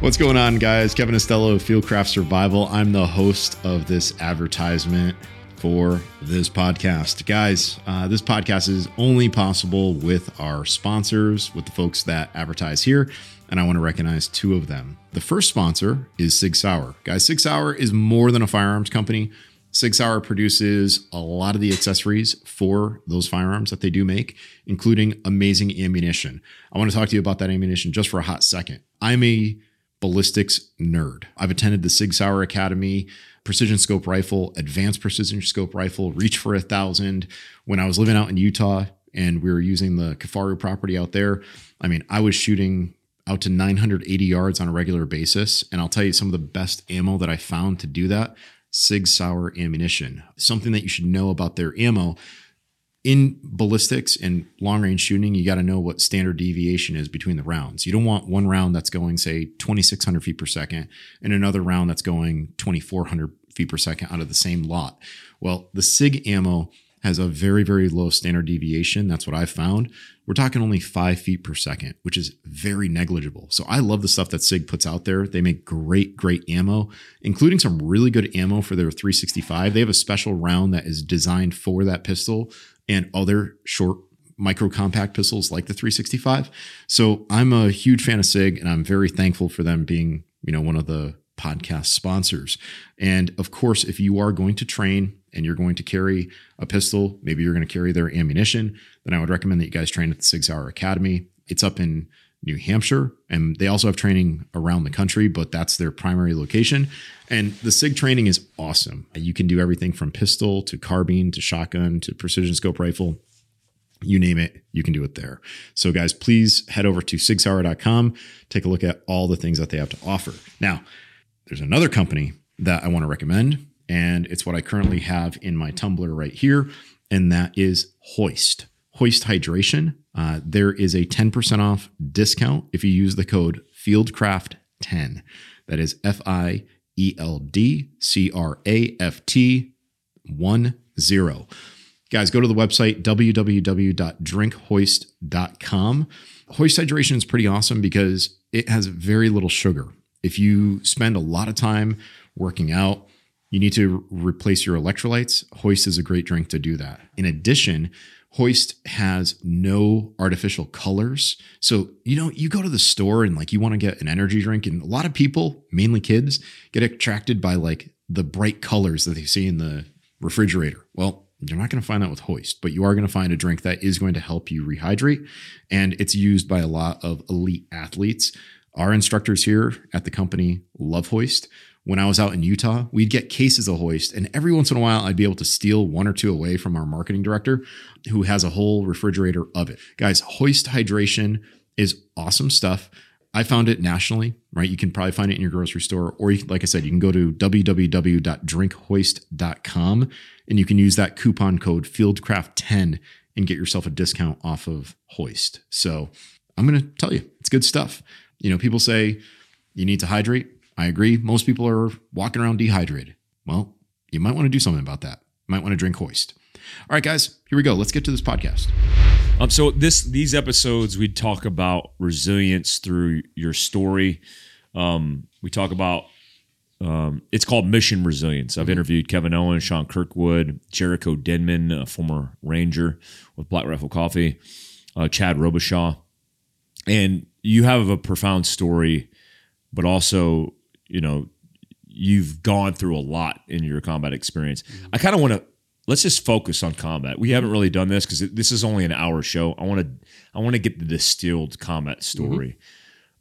What's going on, guys? Kevin Estela of Fieldcraft Survival. I'm the host of this advertisement for this podcast. Guys, uh, this podcast is only possible with our sponsors, with the folks that advertise here, and I want to recognize two of them. The first sponsor is Sig Sauer. Guys, Sig Sauer is more than a firearms company. Sig Sauer produces a lot of the accessories for those firearms that they do make, including amazing ammunition. I want to talk to you about that ammunition just for a hot second. I'm a ballistics nerd. I've attended the Sig Sauer Academy, precision scope rifle, advanced precision scope rifle, reach for a thousand. When I was living out in Utah and we were using the Kifaru property out there, I mean, I was shooting out to 980 yards on a regular basis. And I'll tell you some of the best ammo that I found to do that Sig Sauer ammunition. Something that you should know about their ammo in ballistics and long range shooting, you got to know what standard deviation is between the rounds. You don't want one round that's going, say, 2,600 feet per second and another round that's going 2,400 feet per second out of the same lot. Well, the SIG ammo has a very, very low standard deviation. That's what I found. We're talking only five feet per second, which is very negligible. So I love the stuff that SIG puts out there. They make great, great ammo, including some really good ammo for their 365. They have a special round that is designed for that pistol and other short micro compact pistols like the 365. So I'm a huge fan of SIG and I'm very thankful for them being, you know, one of the podcast sponsors. And of course, if you are going to train and you're going to carry a pistol, maybe you're going to carry their ammunition, then I would recommend that you guys train at the Sig Sauer Academy. It's up in New Hampshire, and they also have training around the country, but that's their primary location. And the SIG training is awesome. You can do everything from pistol to carbine to shotgun to precision scope rifle. You name it, you can do it there. So, guys, please head over to sigsauer.com, take a look at all the things that they have to offer. Now, there's another company that I want to recommend, and it's what I currently have in my tumbler right here, and that is Hoist. Hoist Hydration. Uh, there is a 10% off discount if you use the code Fieldcraft10. That is F I E L D C R A F T 1 0. Guys, go to the website www.drinkhoist.com. Hoist Hydration is pretty awesome because it has very little sugar. If you spend a lot of time working out, you need to replace your electrolytes. Hoist is a great drink to do that. In addition, Hoist has no artificial colors. So, you know, you go to the store and like you want to get an energy drink, and a lot of people, mainly kids, get attracted by like the bright colors that they see in the refrigerator. Well, you're not going to find that with Hoist, but you are going to find a drink that is going to help you rehydrate. And it's used by a lot of elite athletes. Our instructors here at the company love Hoist when I was out in Utah, we'd get cases of hoist, and every once in a while, I'd be able to steal one or two away from our marketing director who has a whole refrigerator of it. Guys, hoist hydration is awesome stuff. I found it nationally, right? You can probably find it in your grocery store, or you, like I said, you can go to www.drinkhoist.com and you can use that coupon code FieldCraft10 and get yourself a discount off of Hoist. So I'm going to tell you, it's good stuff. You know, people say you need to hydrate. I agree. Most people are walking around dehydrated. Well, you might want to do something about that. You might want to drink hoist. All right, guys, here we go. Let's get to this podcast. Um, so this these episodes we talk about resilience through your story. Um, we talk about um, it's called Mission Resilience. I've mm-hmm. interviewed Kevin Owen, Sean Kirkwood, Jericho Denman, a former Ranger with Black Rifle Coffee, uh, Chad Robichaux, and you have a profound story, but also you know you've gone through a lot in your combat experience. Mm-hmm. I kind of want to let's just focus on combat. We haven't really done this because this is only an hour show. I want to I want to get the distilled combat story.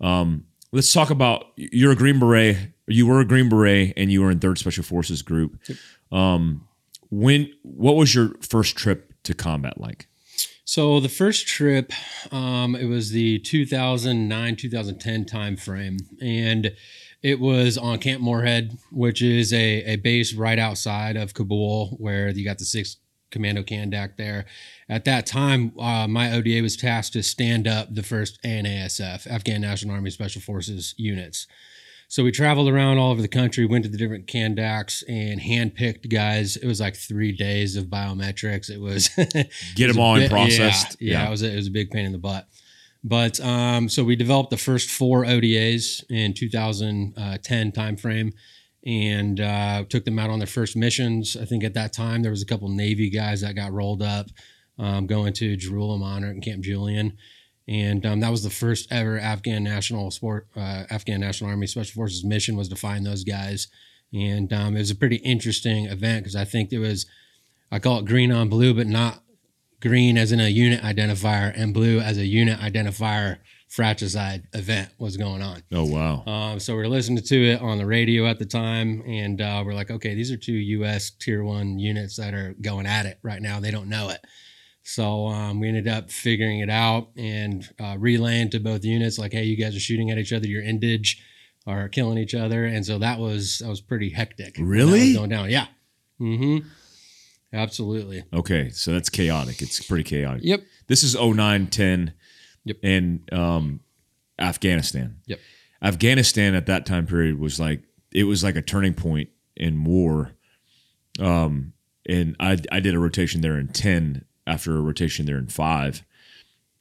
Mm-hmm. Um, let's talk about you're a Green Beret. You were a Green Beret, and you were in Third Special Forces Group. Um, when what was your first trip to combat like? So the first trip, um, it was the 2009 2010 time frame, and it was on Camp Morehead, which is a, a base right outside of Kabul, where you got the sixth Commando Kandak there. At that time, uh, my ODA was tasked to stand up the first ANASF, Afghan National Army Special Forces units. So we traveled around all over the country, went to the different Kandaks and handpicked guys. It was like three days of biometrics. It was get them all bit, processed. Yeah, yeah, yeah, It was a, it was a big pain in the butt. But um, so we developed the first four ODAs in 2010 timeframe and uh, took them out on their first missions. I think at that time there was a couple Navy guys that got rolled up um, going to Jerusalem Honor and Camp Julian. And um, that was the first ever Afghan National Sport, uh, Afghan National Army Special Forces mission was to find those guys. And um, it was a pretty interesting event because I think it was, I call it green on blue, but not green as in a unit identifier and blue as a unit identifier fratricide event was going on. Oh wow. Um, so we are listening to it on the radio at the time, and uh, we're like, okay, these are two U.S. Tier One units that are going at it right now. They don't know it. So um, we ended up figuring it out and uh, relaying to both units, like, hey, you guys are shooting at each other. Your indige are killing each other, and so that was that was pretty hectic. Really? going down? Yeah. Mm-hmm. Absolutely. Okay, so that's chaotic. It's pretty chaotic. Yep. This is 09, 10, Yep. and um, Afghanistan. Yep. Afghanistan at that time period was like it was like a turning point in war. Um, and I I did a rotation there in ten after a rotation there in five,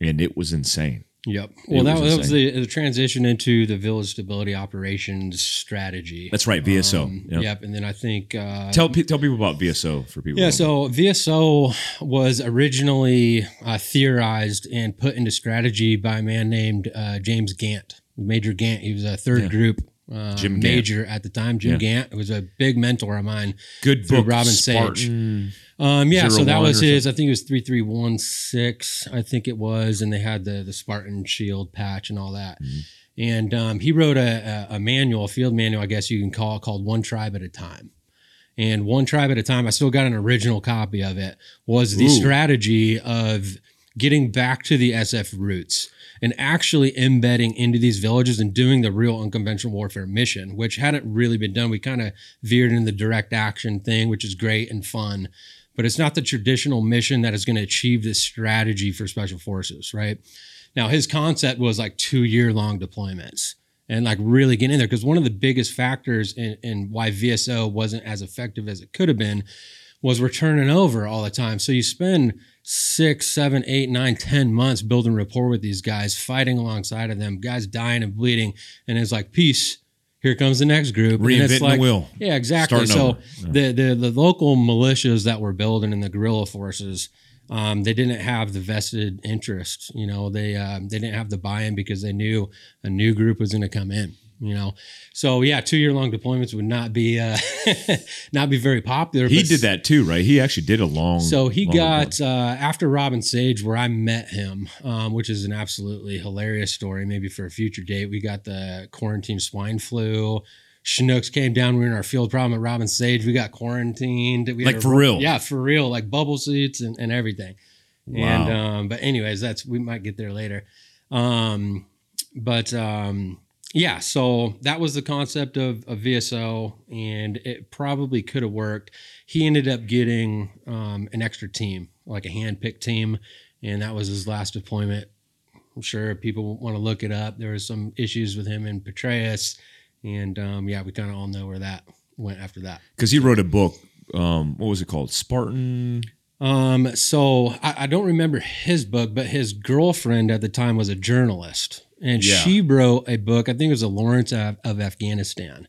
and it was insane. Yep. Well, that, was that was the, the transition into the village stability operations strategy. That's right, VSO. Um, Yep. Yep. And then I think uh, Tell pe- tell people about VSO for people. Yeah, so VSO was originally uh, theorized and put into strategy by a man named uh, James Gant, Major Gant. He was a third Yeah. group uh, Jim Gant. major at the time. Jim Yeah. Gant was a big mentor of mine. good book, Robin Sage. Spartan. Um, yeah, so that was his. I think it was three three one six. I think it was, and they had the the Spartan shield patch and all that. Mm-hmm. And um, he wrote a, a, a manual, a field manual, I guess you can call it, called "One Tribe at a Time." And "One Tribe at a Time," I still got an original copy of it. Was the Ooh. strategy of getting back to the SF roots and actually embedding into these villages and doing the real unconventional warfare mission, which hadn't really been done. We kind of veered in the direct action thing, which is great and fun but it's not the traditional mission that is going to achieve this strategy for special forces, right? Now, his concept was like two year long deployments and like really getting in there because one of the biggest factors in, in why VSO wasn't as effective as it could have been was we're turning over all the time. So you spend six, seven, eight, nine, ten months building rapport with these guys, fighting alongside of them, guys dying and bleeding, and it's like peace. Here comes the next group. And it's Reinventing the like, wheel. Yeah, exactly. Starting so over. the, the the local militias that were building in the guerrilla forces, um, they didn't have the vested interest. You know, they um, they didn't have the buy-in because they knew a new group was going to come in. You know, so yeah, two year long deployments would not be uh, not be very popular. He did that too, right? He actually did a long. so he long got uh, after Robin Sage, where I met him, um, which is an absolutely hilarious story. Maybe for a future date, we got the quarantine swine flu. Chinooks came down. We were in our field problem at Robin Sage. We got quarantined. We Like a- for real? Yeah, for real. Like bubble seats and, and everything. Wow. And um, but anyways, that's we might get there later. Um, but um, yeah, so that was the concept of, of VSO, and it probably could have worked. He ended up getting um, an extra team, like a hand-picked team, and that was his last deployment. I'm sure people want to look it up. There was some issues with him in Petraeus, and um, yeah, we kind of all know where that went after that. because he wrote a book. Um, what was it called? Spartan. Um, so I, I don't remember his book, but his girlfriend at the time was a journalist, and Yeah. she wrote a book. I think it was a Lawrence of, of Afghanistan,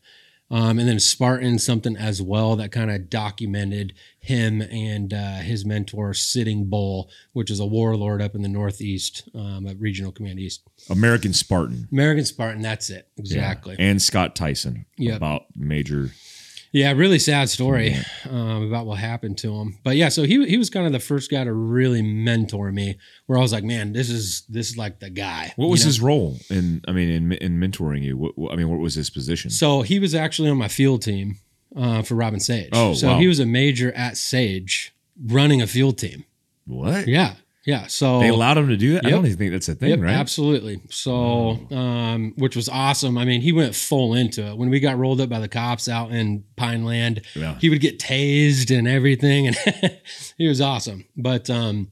um, and then Spartan something as well that kind of documented him and uh, his mentor Sitting Bull, which is a warlord up in the Northeast, um, at Regional Command East. American Spartan. American Spartan, that's it Yeah. exactly. Ann Scott Tyson Yep. about major. Yeah, really sad story um, about what happened to him. But yeah, so he he was kind of the first guy to really mentor me, where I was like, man, this is this is like the guy. What you was know? his role in? I mean, in, in mentoring you. What, what- I mean, what was his position? So he was actually on my field team uh, for Robin Sage. Oh, so wow. he was a major at Sage, running a field team. what? Yeah, yeah. So They allowed him to do that. I don't even think that's a thing, Yep, right? absolutely. So, um, which was awesome. I mean, he went full into it. When we got rolled up by the cops out in Pineland, Yeah. he would get tased and everything, and he was awesome. But um,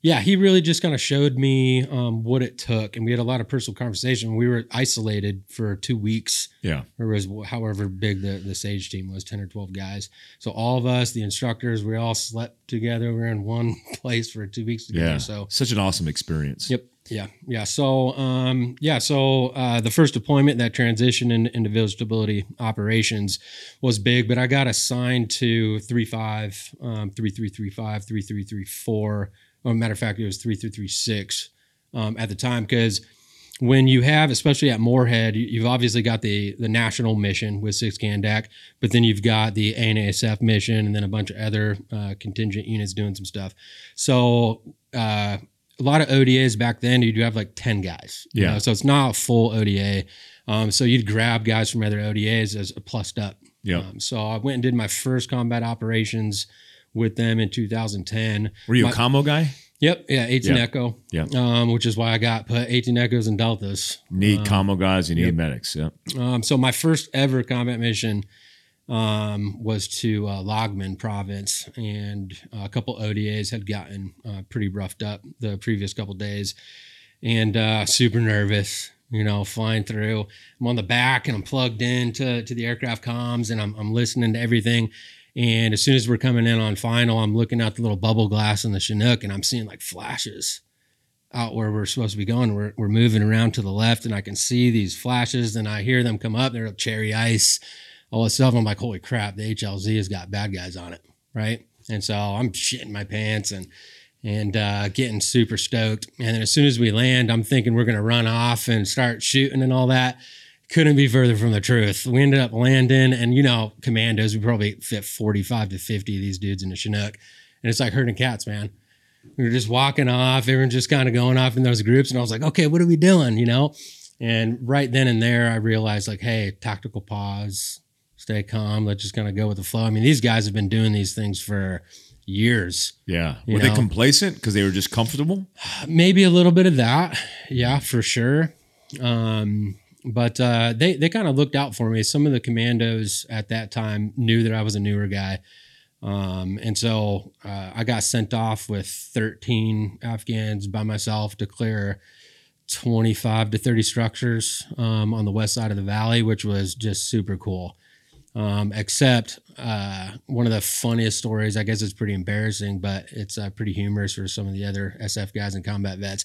yeah, he really just kind of showed me um, what it took, and we had a lot of personal conversation. We were isolated for two weeks. Yeah. There was however big the the Sage team was, ten or twelve guys. So all of us, the instructors, we all slept together. We were in one place for two weeks together. Yeah. So Such an awesome experience. Yep. Yeah, yeah. So, um, yeah. So uh, the first deployment, that transition in, into village stability operations, was big. But I got assigned to three five, um, three three three five, three three three four. Oh, matter of fact, it was three three three six um, at the time because when you have, especially at Morehead, you- you've obviously got the the national mission with Six Kandak, but then you've got the ANASF mission, and then a bunch of other uh, contingent units doing some stuff. So uh, a lot of ODAs back then, you'd have like ten guys. you Yeah. know, so it's not a full ODA. Um, so you'd grab guys from other ODAs as a plussed up. Yeah. Um, so I went and did my first combat operations with them in 2010. Were you My- a combo guy? Yep. Yeah. 18 Yeah. Echo. Yeah. Um, which is why I got put 18 Echoes and Deltas. Need combo guys. You need medics. Yeah. Um, so my first ever combat mission um, was to uh, Laghman province, and a couple ODAs had gotten uh, pretty roughed up the previous couple days, and uh, super nervous. You know, flying through. I'm on the back and I'm plugged in to, to the aircraft comms, and I'm, I'm listening to everything. And as soon as we're coming in on final, I'm looking out the little bubble glass in the Chinook, and I'm seeing like flashes out where we're supposed to be going. We're, we're moving around to the left, and I can see these flashes, and I hear them come up. They're cherry ice, all this stuff. I'm like, holy crap, the HLZ has got bad guys on it, right? And so I'm shitting my pants and and uh, getting super stoked. And then as soon as we land, I'm thinking we're gonna run off and start shooting and all that. Couldn't be further from the truth. We ended up landing, and you know, commandos, we probably fit 45 to 50 of these dudes in a Chinook. And it's like herding cats, man we were just walking off. Everyone just kind of going off in those groups. And I was like, okay, what are we doing? You know? And right then and there, I realized, like, hey, tactical pause, stay calm. Let's just kind of go with the flow. I mean, these guys have been doing these things for years. Yeah. Were they complacent because they were just comfortable? Maybe a little bit of that. Yeah, for sure. Um, but uh, they, they kind of looked out for me. Some of the commandos at that time knew that I was a newer guy. Um, and so uh, I got sent off with 13 Afghans by myself to clear 25 to 30 structures um, on the west side of the valley, which was just super cool. Um, except uh, one of the funniest stories, I guess it's pretty embarrassing, but it's uh, pretty humorous for some of the other SF guys and combat vets.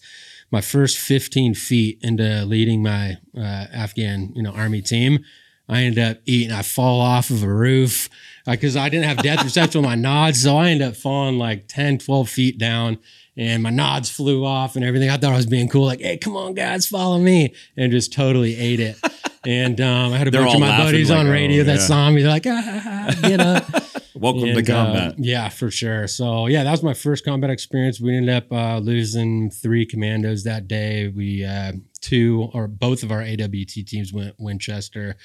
My first 15 feet into leading my uh, Afghan, you know, army team, I ended up eating. I fall off of a roof because I didn't have depth perception on my nods. So I ended up falling like 10, 12 feet down and my nods flew off and everything. I thought I was being cool, like, hey, come on, guys, follow me. And just totally ate it. And um, I had a bunch of my buddies like, on oh, radio that yeah. saw me. They're like, ah, get up. Welcome And, to uh, combat. yeah, for sure. So yeah, that was my first combat experience. We ended up uh, losing three commandos that day. We uh, two or both of our AWT teams went Winchester.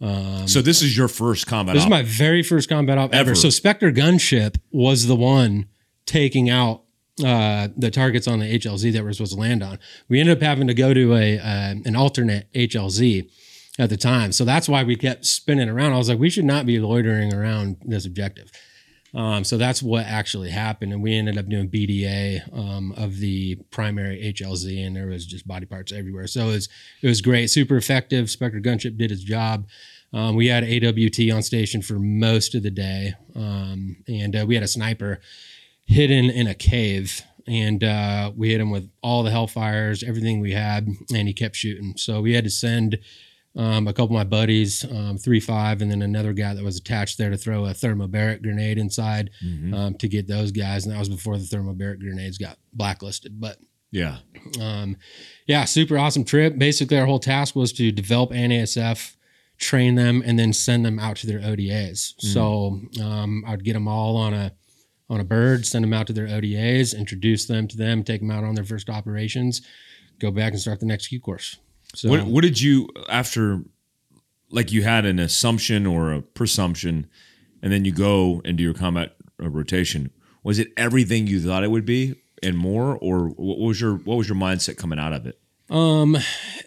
Um, so this is your first combat. this is my very first combat op ever. Ever. So Spectre gunship was the one taking out uh, the targets on the HLZ that we're supposed to land on. We ended up having to go to a uh, an alternate HLZ at the time, so that's why we kept spinning around. I was like, we should not be loitering around this objective. Um, so that's what actually happened, and we ended up doing BDA um, of the primary HLZ, and there was just body parts everywhere. So it was it was great, super effective. Spectre gunship did its job. Um, we had AWT on station for most of the day, um, and uh, we had a sniper hidden in a cave, and uh, we hit him with all the hellfires, everything we had, and he kept shooting. So we had to send um, a couple of my buddies, um, three five, and then another guy that was attached there to throw a thermobaric grenade inside Mhm. um, to get those guys, and that was before the thermobaric grenades got blacklisted. But yeah. um, yeah, super awesome trip. Basically, our whole task was to develop NASF, train them, and then send them out to their ODAs. So um, I'd get them all on a on a bird, send them out to their ODAs, introduce them to them, take them out on their first operations, go back and start the next Q course. So What what did you after like you had an assumption or a presumption and then you go and do your combat uh, rotation. Was it everything you thought it would be and more or what was your what was your mindset coming out of it? Um,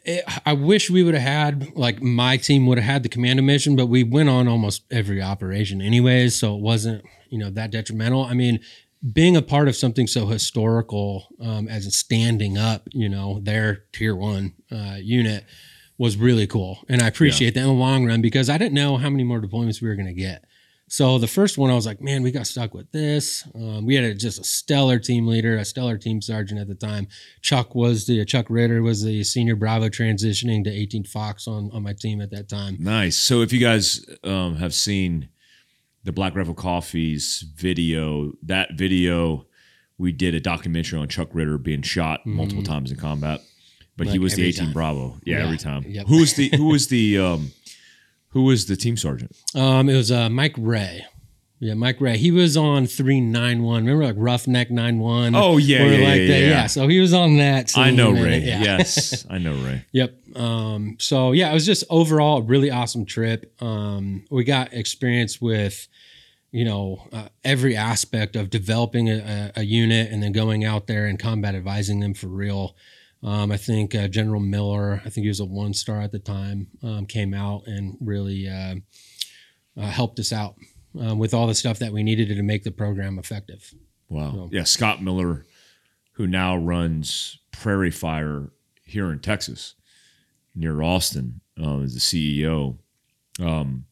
it, I wish we would have had like my team would have had the commando mission, but we went on almost every operation anyways, so it wasn't you know that detrimental. I mean, being a part of something so historical um, as standing up, you know, their tier one uh, unit was really cool, and I appreciate that in the long run because I didn't know how many more deployments we were going to get. So the first one, I was like, man, we got stuck with this. Um, we had a, just a stellar team leader, a stellar team sergeant at the time. Chuck was the Chuck Ritter was the senior Bravo transitioning to 18 Fox on on my team at that time. Nice. So if you guys um, have seen the Black Rifle Coffee's video, that video we did a documentary on Chuck Ritter being shot multiple times in combat, but he Mm-hmm. Was the 18 time. Bravo. Yeah, Yeah. every time. Yep. Who was the who was the um, who was the team sergeant? Um, it was uh, Mike Ray. Yeah, Mike Ray. He was on 391. Remember like Roughneck 91? Oh, yeah, yeah, like yeah, that. yeah. So he was on that. I know and- Ray. yeah. Yes, I know Ray. Yep. Um, so yeah, it was just overall a really awesome trip. Um, we got experience with, you know, uh, every aspect of developing a, a, a unit and then going out there and combat advising them for real. Um, I think uh, General Miller, I think he was a one star at the time, um, came out and really uh, uh, helped us out um, with all the stuff that we needed to make the program effective. Wow. So- Yeah, Scott Miller, who now runs Prairie Fire here in Texas, near Austin, uh, is the CEO, um,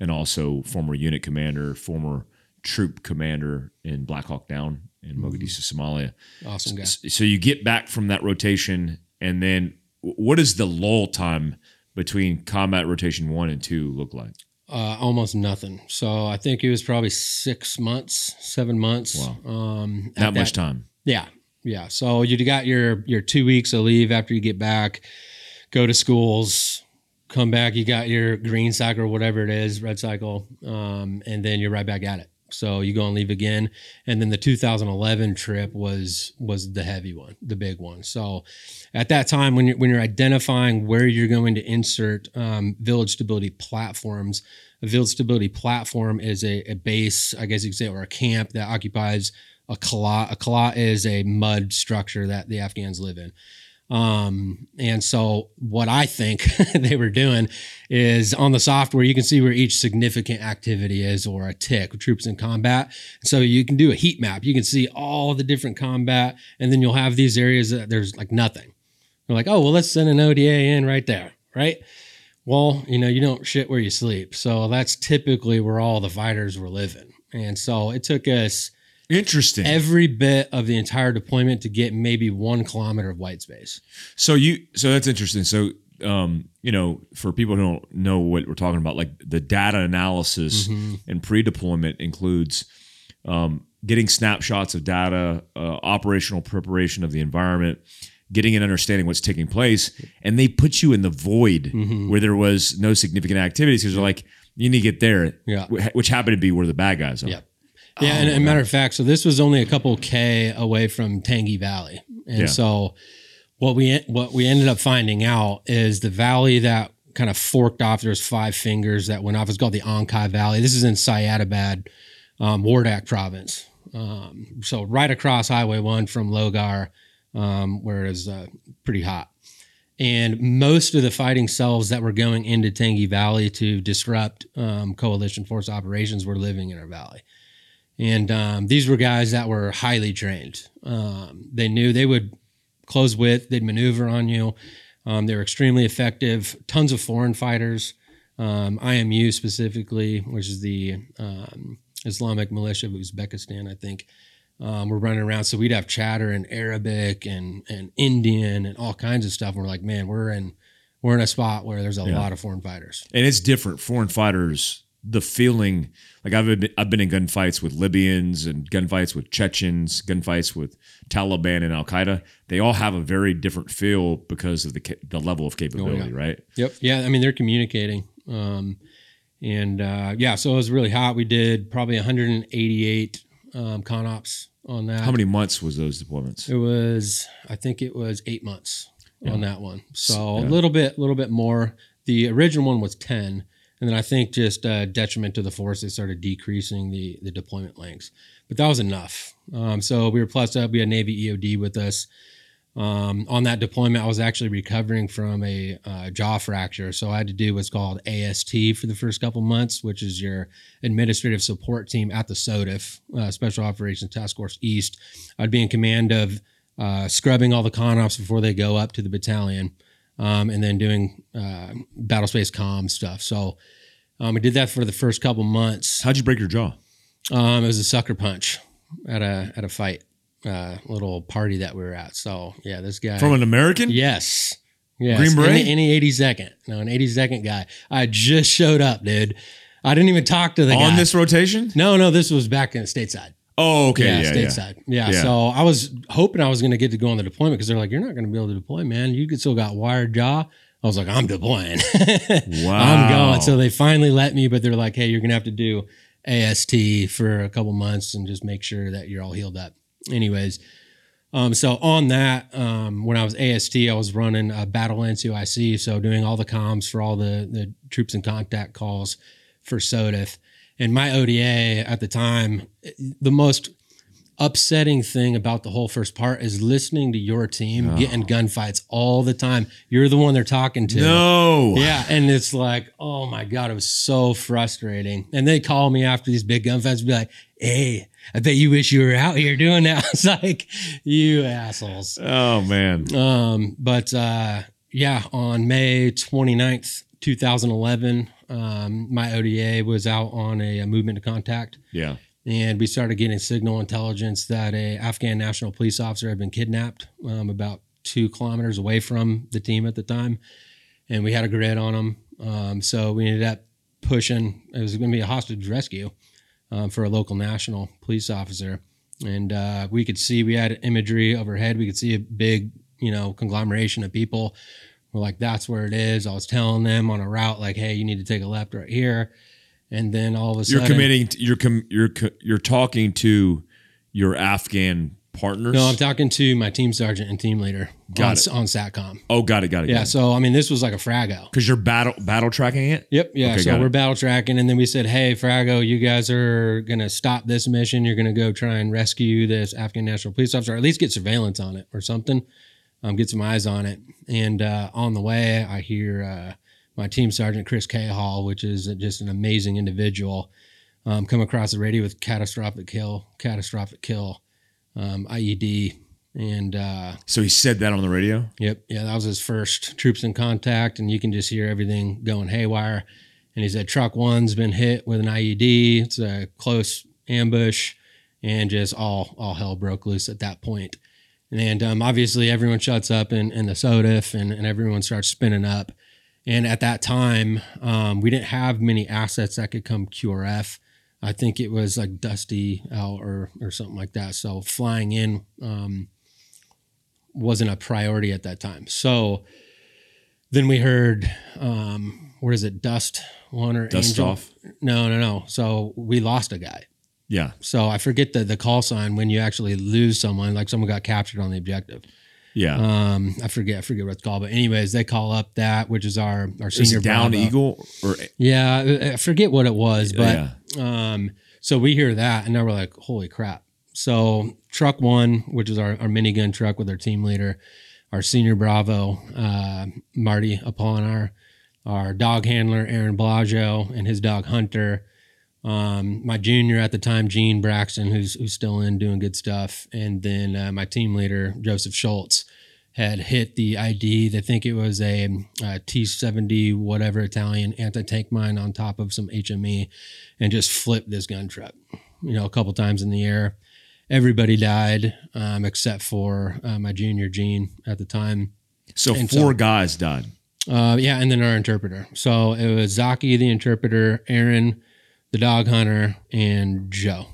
and also former unit commander, former troop commander in Black Hawk Down in Mogadishu, Somalia. Awesome guy. S- So you get back from that rotation, and then w- what does the lull time between combat rotation one and two look like? Uh, almost nothing. So I think it was probably six months, seven months. Wow. Um, Not much that- time. Yeah, yeah. So you got your your two weeks of leave after you get back, go to schools, come back. You got your green cycle or whatever it is, red cycle, um, and then you're right back at it. So you go and leave again, and then the 2011 trip was was the heavy one, the big one. So at that time, when you're when you're identifying where you're going to insert um, village stability platforms, a village stability platform is a, a base, I guess you could say, or a camp that occupies a kalat. A kalat is a mud structure that the Afghans live in. Um, and so what I think they were doing is on the software, you can see where each significant activity is or a tick, troops in combat. So you can do a heat map. You can see all the different combat, and then you'll have these areas that there's like nothing. You're like, oh, well, let's send an ODA in right there, right? Well, you know, you don't shit where you sleep. So that's typically where all the fighters were living. And so it took us Interesting. every bit of the entire deployment to get maybe one kilometer of white space. So you so that's interesting. So um, you know, for people who don't know what we're talking about, like the data analysis and pre-deployment includes um, getting snapshots of data, uh, operational preparation of the environment, getting an understanding what's taking place, and they put you in the void where there was no significant activities because they're like, you need to get there, Yeah. which happened to be where the bad guys are. Yeah. Yeah, and, and matter of fact, so this was only a couple K away from Tangi Valley, and Yeah. so what we what we ended up finding out is the valley that kind of forked off. There's five fingers that went off. It's called the Ankai Valley. This is in Syedabad, um, Wardak province. Um, so right across Highway One from Logar, um, where it is uh, pretty hot. And most of the fighting cells that were going into Tangi Valley to disrupt um, coalition force operations were living in our valley. And um, these were guys that were highly trained. Um, they knew they would close with, they'd maneuver on you. Um, they were extremely effective. Tons of foreign fighters, um, IMU specifically, which is the um, Islamic militia of Uzbekistan, I think. Um, we're running around, so we'd have chatter in Arabic and and Indian and all kinds of stuff. And we're like, man, we're in we're in a spot where there's a Yeah. lot of foreign fighters. and it's different. Foreign fighters, the feeling like I've been, I've been in gunfights with Libyans and gunfights with Chechens, gunfights with Taliban and Al Qaeda. They all have a very different feel because of the the level of capability, right? Yep. Yeah. I mean, they're communicating. Um, and uh, yeah, so it was really hot. We did probably 188 um, con ops on that. How many months was those deployments? It was, I think it was eight months on that one. So Yeah. a little bit, a little bit more. The original one was 10. And then I think just uh, detriment to the force, they started decreasing the, the deployment lengths. But that was enough. Um, so we were plus up. We had Navy EOD with us. Um, on that deployment, I was actually recovering from a uh, jaw fracture. So I had to do what's called AST for the first couple months, which is your administrative support team at the SOTIF, uh, Special Operations Task Force East. I'd be in command of uh, scrubbing all the con ops before they go up to the battalion, um, and then doing uh, battle space comm stuff. So Um, we did that for the first couple months. How'd you break your jaw? Um, it was a sucker punch at a at a fight, uh, little party that we were at. So yeah, this guy From an American? yes, yes, Green Beret? any, any eighty second, no, an eighty second guy. I just showed up, dude. I didn't even talk to the guy. On this rotation? No, no, this was back in the stateside. Oh, okay. Yeah, yeah. stateside. Yeah. Yeah. So I was hoping I was going to get to go on the deployment because they're like, you're not going to be able to deploy, man. You could still got wired jaw. I was like, I'm deploying. Wow. I'm going. So they finally let me, but they're like, hey, you're going to have to do AST for a couple months and just make sure that you're all healed up. Anyways, um, so on that, um, when I was AST, I was running a battle NCOIC, so doing all the comms for all the the troops in contact calls for SOTIF. And my ODA at the time, the most upsetting thing about the whole first part is listening to your team getting gunfights all the time. You're the one they're talking to. No. Yeah, and it's like, oh my god, it was so frustrating. And they call me after these big gunfights, and be like, "Hey, I bet you wish you were out here doing that." It's like, you assholes. Oh, man. Um, but uh, yeah, on May 29th, 2011, um, my ODA was out on a, a movement to contact Yeah. and we started getting signal intelligence that a Afghan national police officer had been kidnapped um, about two kilometers away from the team at the time, and we had a grid on him. Um, so we ended up pushing. It was going to be a hostage rescue um, for a local national police officer, and uh, we could see we had imagery overhead. We could see a big, you know, conglomeration of people. We're like, that's where it is. I was telling them on a route, like, hey, you need to take a left right here. And then all of a You're sudden, committing, you're, com, you're, co- you're talking to your Afghan partners. No, I'm talking to my team sergeant and team leader Got on, it. on SATCOM. oh, got it. Got it. Yeah, so I mean, this was like a Frago. Because you're battle, battle tracking it? Yep. Yeah. Okay, so we're it. battle tracking, and then we said, "Hey, Frago, you guys are gonna stop this mission. You're gonna go try and rescue this Afghan national police officer, or at least get surveillance on it or something. Um, get some eyes on it." And uh, on the way, I hear uh, my team sergeant Chris Hall, which is just an amazing individual, um, come across the radio with catastrophic kill, catastrophic kill, um, IED, and. Uh, So he said that on the radio? Yep. Yeah, that was his first troops in contact, and you can just hear everything going haywire. And he said truck one's been hit with an IED. It's a close ambush, and just all all hell broke loose at that point. And um, obviously, everyone shuts up in, in the SOTIF, and, and everyone starts spinning up. And at that time, um, we didn't have many assets that could come QRF. I think it was like Dusty out or or something like that. So flying in um, wasn't a priority at that time. So then we heard, um, what is it, Dust One or Dust Angel? off? No, no, no. So we lost a guy. Yeah. So I forget the the call sign when you actually lose someone, like someone got captured on the objective. Yeah. Um, I forget, I forget what it's called, but anyways, they call up that, which is our our senior down Bravo. eagle or Yeah, I- forget what it was, but yeah. um, so we hear that, and now we're like, holy crap. So truck one, which is our, our minigun truck with our team leader, our senior Bravo, uh, Marty Apolinar, our dog handler, Aaron Blasjo, and his dog Hunter. Um, my junior at the time, Gene Braxton, who's who's still in doing good stuff, and then uh, my team leader, Joseph Schultz, had hit the ID. They think it was a T seventy whatever Italian anti tank mine on top of some HME, and just flipped this gun truck. You know, a couple times in the air. Everybody died um, except for uh, my junior Gene at the time. So And four so- guys died. Uh, yeah, and then our interpreter. So it was Zaki, the interpreter, Aaron, the dog hunter, and Joe.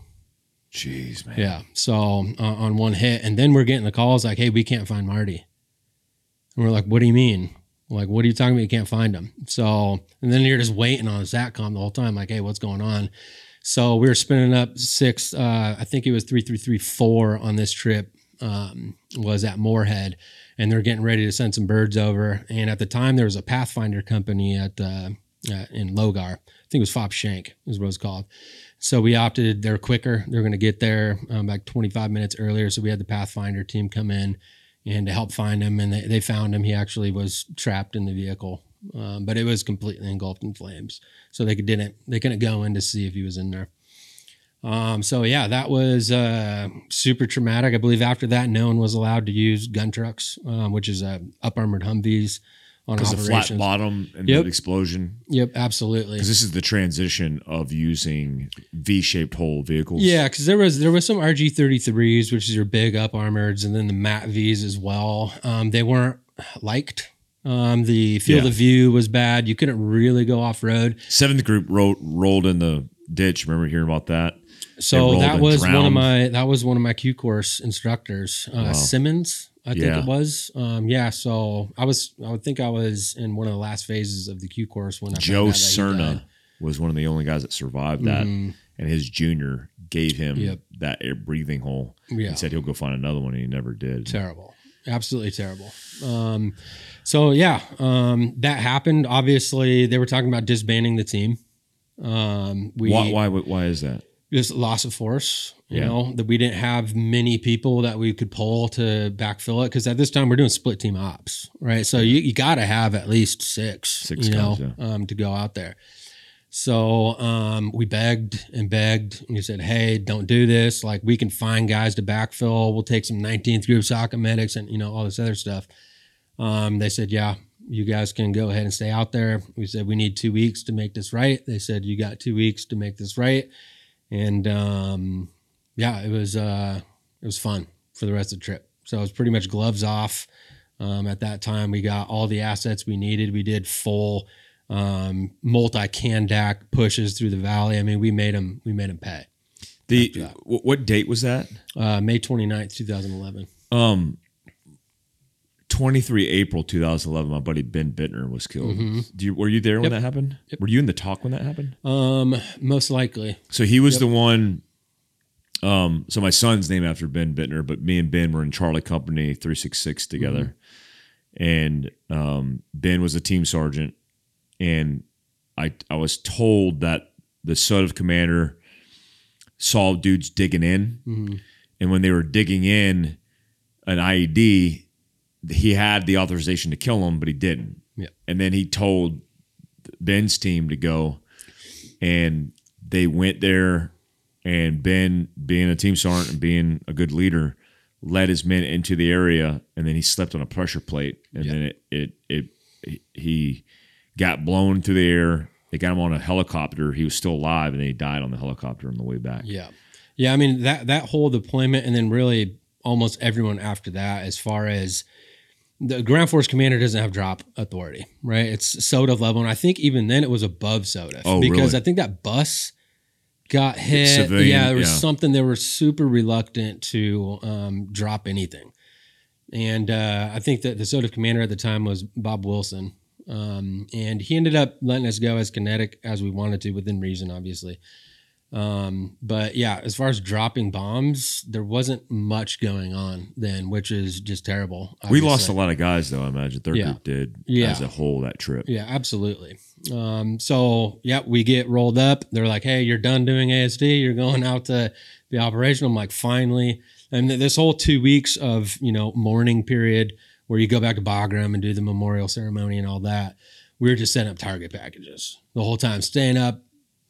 Jeez, man. Yeah. So uh, on one hit, and then we're getting the calls like, "Hey, we can't find Marty," and we're like, "What do you mean? Like, what are you talking about? You can't find him?" So, and then you're just waiting on SATCOM the whole time, like, "Hey, what's going on?" So we were spinning up six. Uh, I think it was three three three four on this trip. Um, was at Morehead, and they're getting ready to send some birds over. And at the time, there was a Pathfinder company at uh, uh, in Logar. Think it was Fob Shank is what it was called. So we opted. They're quicker. They're going to get there um, like 25 minutes earlier. So we had the Pathfinder team come in and to help find him, and they, they found him. He actually was trapped in the vehicle, um, but it was completely engulfed in flames. So they didn't they couldn't go in to see if he was in there. Um, so yeah, that was uh, super traumatic. I believe after that, no one was allowed to use gun trucks, um, which is uh, up armored Humvees on Because the flat bottom and Yep. the explosion. Yep, absolutely. Because this is the transition of using V-shaped hull vehicles. Yeah, because there was there was some RG thirty threes, which is your big up armoreds, and then the Mat Vs as well. Um, they weren't liked. Um, the field Yeah. of view was bad. You couldn't really go off road. Seventh group rolled rolled in the ditch. Remember hearing about that? So that was one of my that was one of my Q course instructors, uh, Simmons. I think Yeah. it was. Um, yeah. So I was I would think I was in one of the last phases of the Q course when I Joe Cerna was one of the only guys that survived that, and his junior gave him Yep. that air breathing hole. Yeah. He said he'll go find another one, and he never did. terrible absolutely terrible um so yeah um that happened obviously they were talking about disbanding the team um we why, why? Why is that? Just loss of force you Yeah. know that we didn't have many people that we could pull to backfill it. Because at this time we're doing split team ops right? So you, you got to have at least six Six you know guys, um, to go out there. So um, we begged and begged and we said hey don't do this. Like we can find guys to backfill. We'll take some 19th group soccer medics and you know all this other stuff. Um, they said yeah you guys can go ahead and stay out there. We said we need two weeks to make this right. They said you got two weeks to make this right and um, yeah, it was uh, it was fun for the rest of the trip. So it was pretty much gloves off. Um, at that time, we got all the assets we needed. We did full um, multi Kandak pushes through the valley. I mean, we made them we made them pay. The what date was that? Uh, May 29th, 2011. Um, twenty three April two thousand eleven. My buddy Ben Bittner was killed. Do you were you there when Mm-hmm. Yep. that happened? Were you in the talk when that happened? Um, most likely. So he was the one. Um, so my son's named after Ben Bittner, but me and Ben were in Charlie Company 366 together. And um, Ben was a team sergeant. And I I was told that the son of commander saw dudes digging in. And when they were digging in an IED, he had the authorization to kill him, but he didn't. Yeah. And then he told Ben's team to go, and they went there. And Ben, being a team sergeant and being a good leader, led his men into the area, and then he slept on a pressure plate, and then it, it it he got blown through the air. They got him on a helicopter. He was still alive, and then he died on the helicopter on the way back. Yeah. Yeah. I mean, that, that whole deployment and then really almost everyone after that, as far as the ground force commander doesn't have drop authority, right? It's soda level. And I think even then it was above soda Oh, because really? I think that bus got hit. Civilian, yeah. There was yeah. something they were super reluctant to um, drop anything. And uh, I think that the soda commander at the time was Bob Wilson. Um, and he ended up letting us go as kinetic as we wanted to within reason, obviously. Um, but yeah, as far as dropping bombs, there wasn't much going on then, which is just terrible. We lost a lot of guys, though. I imagine their Yeah. group did Yeah. as a whole that trip. Yeah, absolutely. Um, so yeah, we get rolled up. They're like, "Hey, you're done doing ASD. You're going out to the operation." I'm like, "Finally!" And this whole two weeks of you know mourning period where you go back to Bagram and do the memorial ceremony and all that, we were just setting up target packages the whole time, staying up,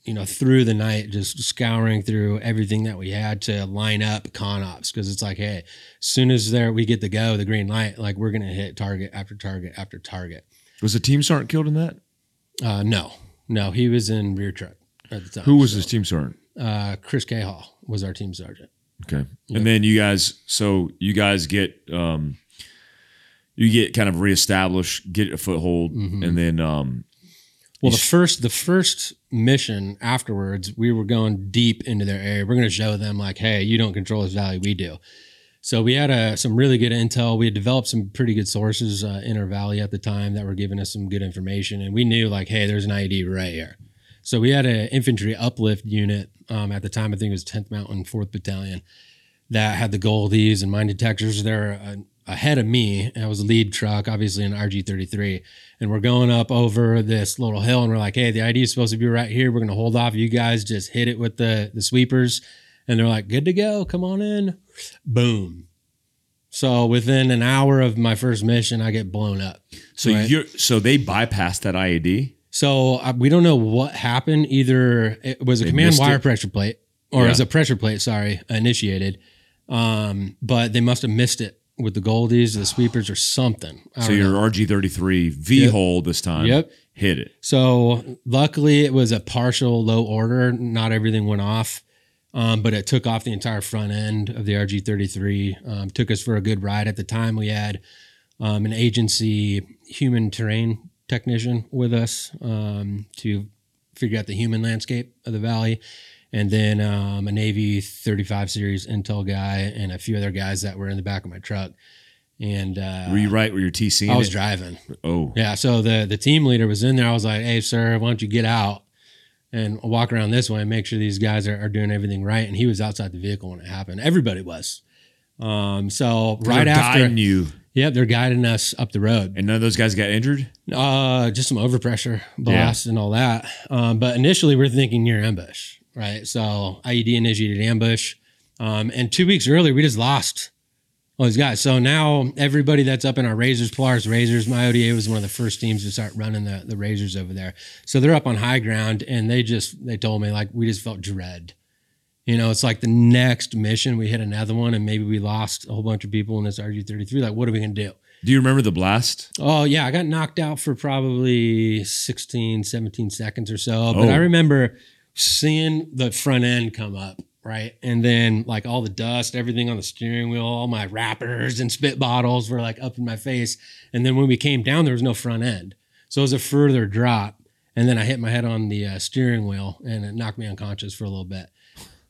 you know, through the night, just scouring through everything that we had to line up con ops because it's like, hey, as soon as there we get the go, the green light, like we're gonna hit target after target after target. Was the team sergeant killed in that? Uh, no, no, he was in rear truck at the time. Who was his team sergeant? Uh, Chris Cahill was our team sergeant. Okay. And then you guys, so you guys get, um, you get kind of reestablished, get a foothold, Mm-hmm. and then, um, Well, the first the first mission afterwards, we were going deep into their area. We're going to show them like, hey, you don't control this valley, we do. So we had uh, some really good intel. We had developed some pretty good sources uh, in our valley at the time that were giving us some good information, and we knew like, hey, there's an IED right here. So we had an infantry uplift unit um, at the time. I think it was 10th Mountain 4th Battalion that had the Goldies and mine detectors. They're uh, ahead of me. I was a lead truck, obviously an RG33, and we're going up over this little hill, and we're like, "Hey, the ID is supposed to be right here. We're going to hold off. You guys just hit it with the the sweepers." And they're like, "Good to go. Come on in." Boom. So within an hour of my first mission, I get blown up. so Right. you're, so they bypassed that IED. So uh, we don't know what happened. Either it was a command wire it? pressure plate, or Yeah. it was a pressure plate. Sorry, initiated. Um, but they must have missed it with the goldies, the sweepers, or something. I So your. RG33 V Yep. hole this time Yep. hit it. So luckily, it was a partial low order. Not everything went off, um, but it took off the entire front end of the RG33. Um, took us for a good ride. At the time, we had um, an agency human terrain technician with us um, to figure out the human landscape of the valley. And then um, a Navy 35 series Intel guy and a few other guys that were in the back of my truck. And uh, Were you right where you're TC? I was driving. Oh, Yeah. So the the team leader was in there. I was like, "Hey, sir, why don't you get out and walk around this way and make sure these guys are, are doing everything right?" And he was outside the vehicle when it happened. Everybody was. Um. So right They're after, you, yeah, they're guiding us up the road. and none of those guys got injured. Uh, just some overpressure blast and all that. Um, but initially we're thinking near ambush, right? So IED initiated ambush. Um, and two weeks earlier we just lost all these guys. So now everybody that's up in our Razors, Polaris Razors, my ODA was one of the first teams to start running the the Razors over there. So they're up on high ground, and they just they told me like we just felt dread. You know, it's like the next mission we hit another one, and maybe we lost a whole bunch of people in this RG thirty three. Like, what are we gonna do? Do you remember the blast? Oh yeah, I got knocked out for probably 16, 17 seconds or so. But Oh. I remember seeing the front end come up, right? And then like all the dust, everything on the steering wheel, all my wrappers and spit bottles were like up in my face. And then when we came down, there was no front end. So it was a further drop. And then I hit my head on the uh, steering wheel and it knocked me unconscious for a little bit.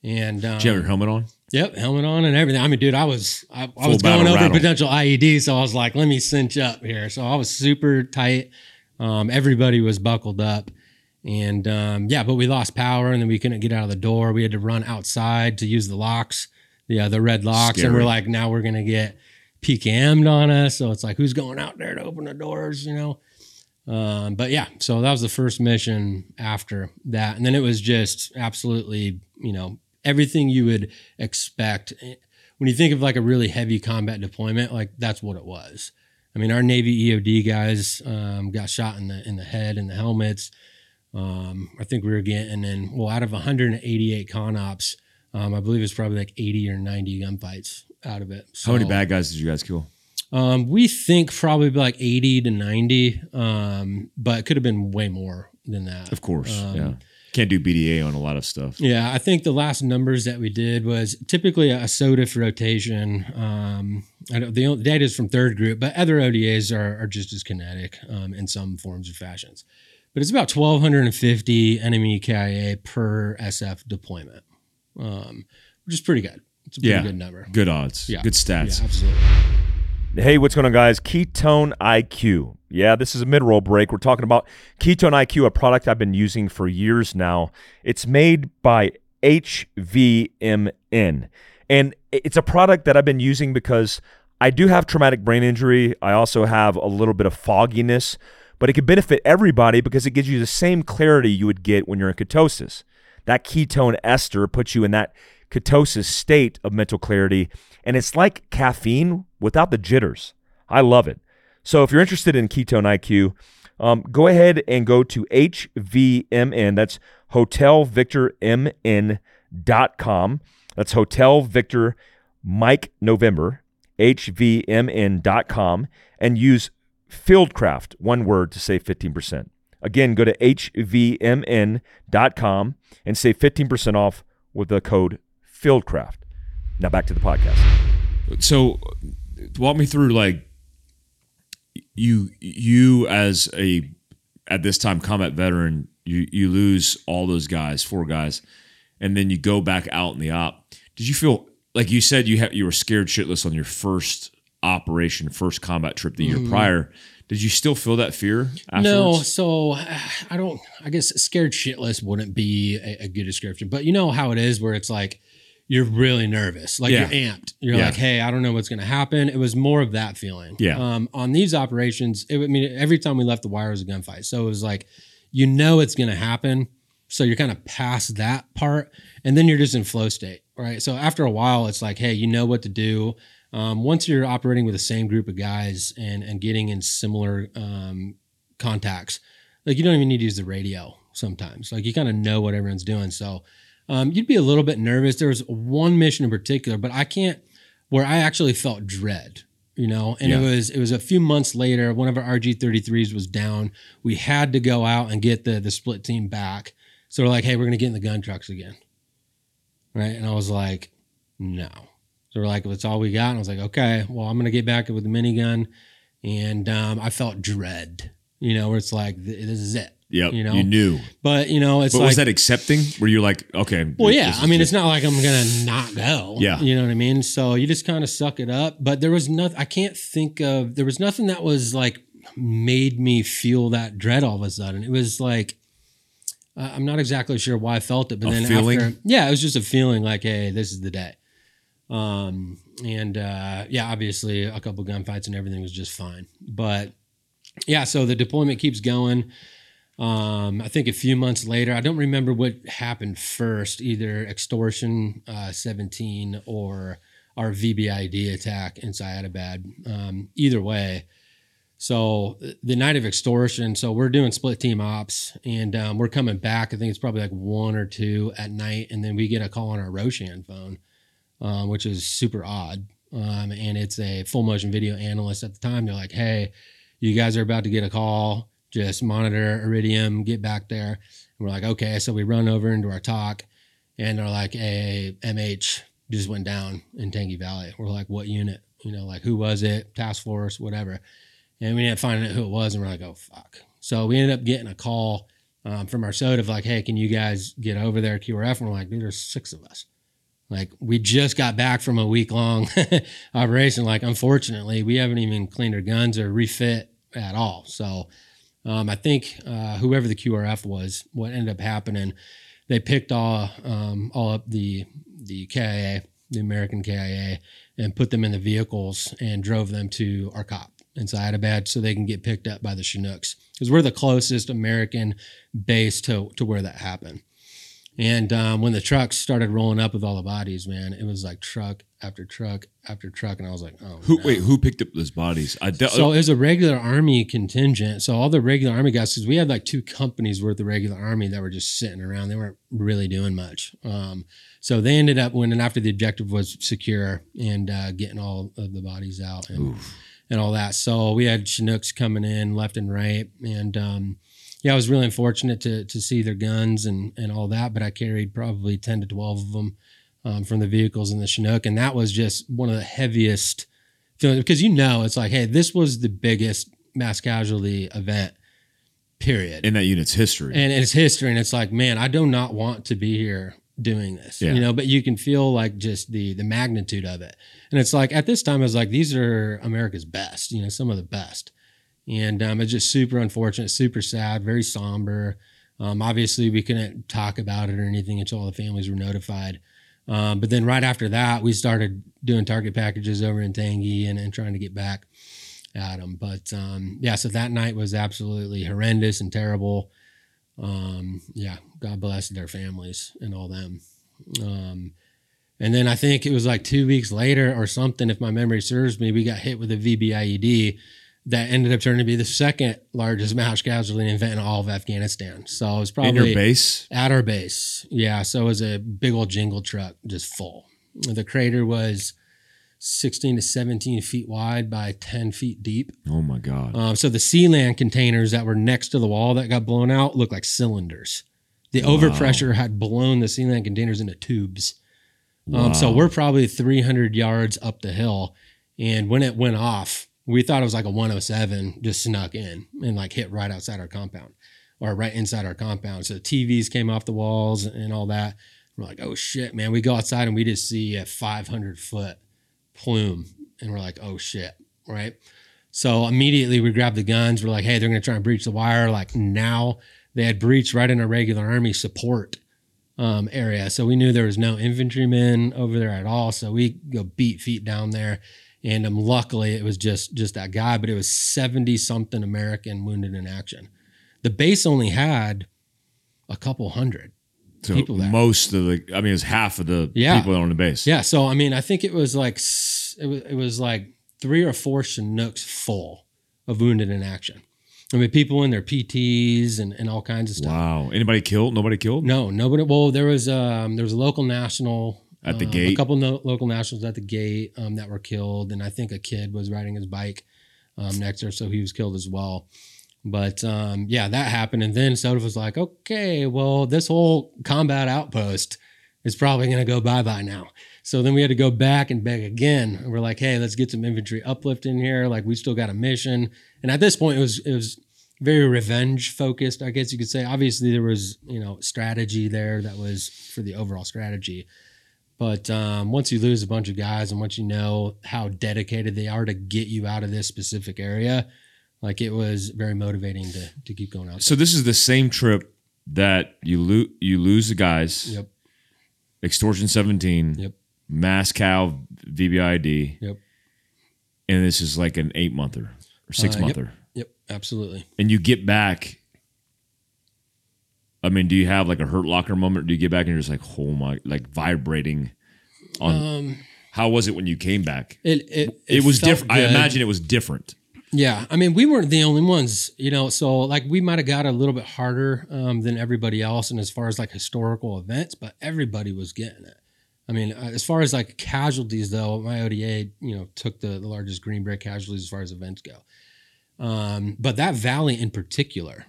And um, Did you have your helmet on? Yep, helmet on and everything. I mean, dude, I was I, I was going over rattle. potential IED, so I was like, let me cinch up here. So I was super tight. Um, everybody was buckled up, and um, yeah, but we lost power, and then we couldn't get out of the door. We had to run outside to use the locks, the uh, the red locks, and we're like, now we're gonna get PKM'd on us. So it's like, who's going out there to open the doors? You know. Um, but yeah, so that was the first mission after that, and then it was just absolutely, you know, everything you would expect when you think of like a really heavy combat deployment. Like that's what it was. I mean, our Navy EOD guys um, got shot in the in the head and the helmets. Um, I think we were getting in well out of 188 con ops. Um, I believe it's probably like 80 or 90 gunfights out of it. So, How many bad guys did you guys kill? um, we think probably like 80 to 90, um, but it could have been way more than that. Of course, Um, yeah. Can't do BDA on a lot of stuff. Yeah, I think the last numbers that we did was typically a SOTIF rotation. Um, I don't, the data is from third group, but other ODAs are, are just as kinetic um, in some forms or fashions. But it's about 1,250 enemy KIA per SF deployment, um, which is pretty good. It's a pretty Yeah. good number. Good odds. Yeah. Good stats. Yeah, absolutely. Hey, what's going on, guys? Ketone IQ. Yeah, this is a mid roll break. We're talking about Ketone IQ, a product I've been using for years now. It's made by HVMN, and it's a product that I've been using because I do have traumatic brain injury. I also have a little bit of fogginess, but it could benefit everybody because it gives you the same clarity you would get when you're in ketosis. That ketone ester puts you in that ketosis state of mental clarity, and it's like caffeine without the jitters. I love it. So if you're interested in Ketone IQ, um, go ahead and go to HVMN. That's HotelVictorMN.com. That's Hotel Victor Mike November, HVMN.com, and use Fieldcraft, one word, to save 15%. Again, go to HVMN.com and save 15% off with the code Fieldcraft. Now back to the podcast. So, walk me through like you you as a at this time combat veteran, you you lose all those guys, four guys, and then you go back out in the op. Did you feel like you said you had you were scared shitless on your first operation, first combat trip the year prior? Did you still feel that fear? Afterwards? No, so uh, I don't. I guess scared shitless wouldn't be a, a good description, but you know how it is, where it's like you're really nervous, like Yeah. you're amped. You're Yeah. like, hey, I don't know what's going to happen. It was more of that feeling. Yeah. Um, on these operations, it, I mean, every time we left the wire was a gunfight, so it was like, you know, it's going to happen. So you're kind of past that part, and then you're just in flow state, right? So after a while, it's like, hey, you know what to do. Um, once you're operating with the same group of guys and and getting in similar um, contacts, like you don't even need to use the radio sometimes. Like you kind of know what everyone's doing. So um, you'd be a little bit nervous. There was one mission in particular, but I can't where I actually felt dread. you know. And Yeah. it was it was a few months later. One of our RG33s was down. We had to go out and get the the split team back. So we're like, hey, we're gonna get in the gun trucks again, right? And I was like, no. So we're like, that's all we got. And I was like, okay, well, I'm gonna get back with the minigun, and um, I felt dread, you know, where it's like, this is it. Yep. You You, knew. But you know, it's But like was that accepting? Were you like, okay? well, yeah. I mean, just- it's not like I'm gonna not go. Yeah. you know what I mean. So you just kind of suck it up. But there was nothing. I can't think of. There was nothing that was like made me feel that dread all of a sudden. It was like uh, I'm not exactly sure why I felt it, but A then feeling? after, yeah, it was just a feeling like, hey, this is the day. Um, and uh, yeah, obviously a couple gunfights and everything was just fine. But yeah, so the deployment keeps going. Um, I think a few months later, I don't remember what happened first, either extortion uh, 17 or our VBID attack in Syedabad. Um, either way. So the night of extortion, so we're doing split team ops and um, we're coming back. I think it's probably like one or two at night. And then we get a call on our Roshan phone, um, which is super odd. Um, and it's a full motion video analyst at the time. They're like, hey, you guys are about to get a call. Just monitor Iridium, get back there. And we're like, okay. So we run over into our TOC and they're like, hey, MH just went down in Tangi Valley. We're like, what unit? You know, like who was it? Task force, whatever. And we ended up finding out who it was, and we're like, oh fuck. So we ended up getting a call um, from our soda of like, hey, can you guys get over there QRF? And we're like, dude, there's six of us. Like we just got back from a week long operation. Like unfortunately, we haven't even cleaned our guns or refit at all. So um, I think uh, whoever the QRF was, what ended up happening, they picked all um, all up the the KIA, the American KIA, and put them in the vehicles and drove them to our COP in Syedabad so they can get picked up by the Chinooks because we're the closest American base to to where that happened. And um, when the trucks started rolling up with all the bodies, man, it was like truck after truck after truck, and I was like, oh, Who? no. Wait, who picked up those bodies? I de- So it was a regular army contingent. So all the regular army guys, because we had like two companies worth of regular army that were just sitting around. They weren't really doing much. Um, so they ended up winning after the objective was secure and uh, getting all of the bodies out and, and all that. So we had Chinooks coming in left and right. And um, yeah, I was really unfortunate to to see their guns and, and all that. But I carried probably 10 to 12 of them um, from the vehicles in the Chinook. And that was just one of the heaviest feeling because you know it's like, hey, this was the biggest mass casualty event, period, in that unit's history. and it's history. And it's like, man, I do not want to be here doing this, Yeah. you know. But you can feel like just the the magnitude of it, and it's like at this time, I was like, these are America's best, you know, some of the best, and um, it's just super unfortunate, super sad, very somber. Um, obviously, we couldn't talk about it or anything until all the families were notified. Um, but then right after that, we started doing target packages over in Tangi and, and trying to get back at them. But um, yeah, so that night was absolutely horrendous and terrible. Um, yeah, God bless their families and all them. Um, and then I think it was like two weeks later or something, if my memory serves me, we got hit with a VBIED that ended up turning to be the second largest mass casualty event in all of Afghanistan. So it was probably in your base. at our base. Yeah. So it was a big old jingle truck just full. The crater was 16 to 17 feet wide by 10 feet deep. Oh my god. Um, so the Sealand containers that were next to the wall that got blown out looked like cylinders. The overpressure had blown the Sealand containers into tubes. Um, so we're probably 300 yards up the hill. And when it went off, we thought it was like a 107 just snuck in and like hit right outside our compound or right inside our compound. So TVs came off the walls and all that. We're like, oh shit, man. We go outside and we just see a 500 foot plume and we're like, oh shit, right? So immediately we grab the guns. We're like, hey, they're going to try and breach the wire. Like now they had breached right in a regular army support um, area. So we knew there was no infantrymen over there at all. So we go beat feet down there. And um, luckily it was just just that guy, but it was 70 something American wounded in action. The base only had a couple hundred. so people there. most of the, I mean, it was half of the Yeah. people on the base. Yeah. So I mean, I think it was like it was it was like three or four Chinooks full of wounded in action. I mean, people in their PTs and, and all kinds of stuff. Wow. Anybody killed? Nobody killed. No, nobody. Well, there was um there was a local national at the Um, gate. A couple no- local nationals at the gate um, that were killed, and I think a kid was riding his bike um, next to her, so he was killed as well. But um, yeah, that happened, and then Soda was like, "Okay, well, this whole combat outpost is probably going to go bye bye now." So then we had to go back and beg again. And we're like, "Hey, let's get some infantry uplift in here. Like, we still got a mission." And at this point, it was it was very revenge focused, I guess you could say. Obviously, there was you know strategy there that was for the overall strategy. But um, once you lose a bunch of guys and once you know how dedicated they are to get you out of this specific area, like it was very motivating to to keep going out. so this is the same trip that you lose you lose the guys. Yep. Extortion 17. Yep. Mass cow VBID. Yep. And this is like an eight monther or six Uh, yep. monther. Yep, absolutely. And you get back. I mean, do you have like a hurt locker moment? Or do you get back and you're just like, oh my, like vibrating on Um, how was it when you came back? it it It, was different. I imagine it was different. Yeah, I mean, we weren't the only ones, you know. So like, we might have got a little bit harder um, than everybody else, and as far as like historical events, but everybody was getting it. I mean, uh, as far as like casualties, though, my ODA, you know, took the, the largest Green Beret casualties as far as events go. Um, but that valley in particular,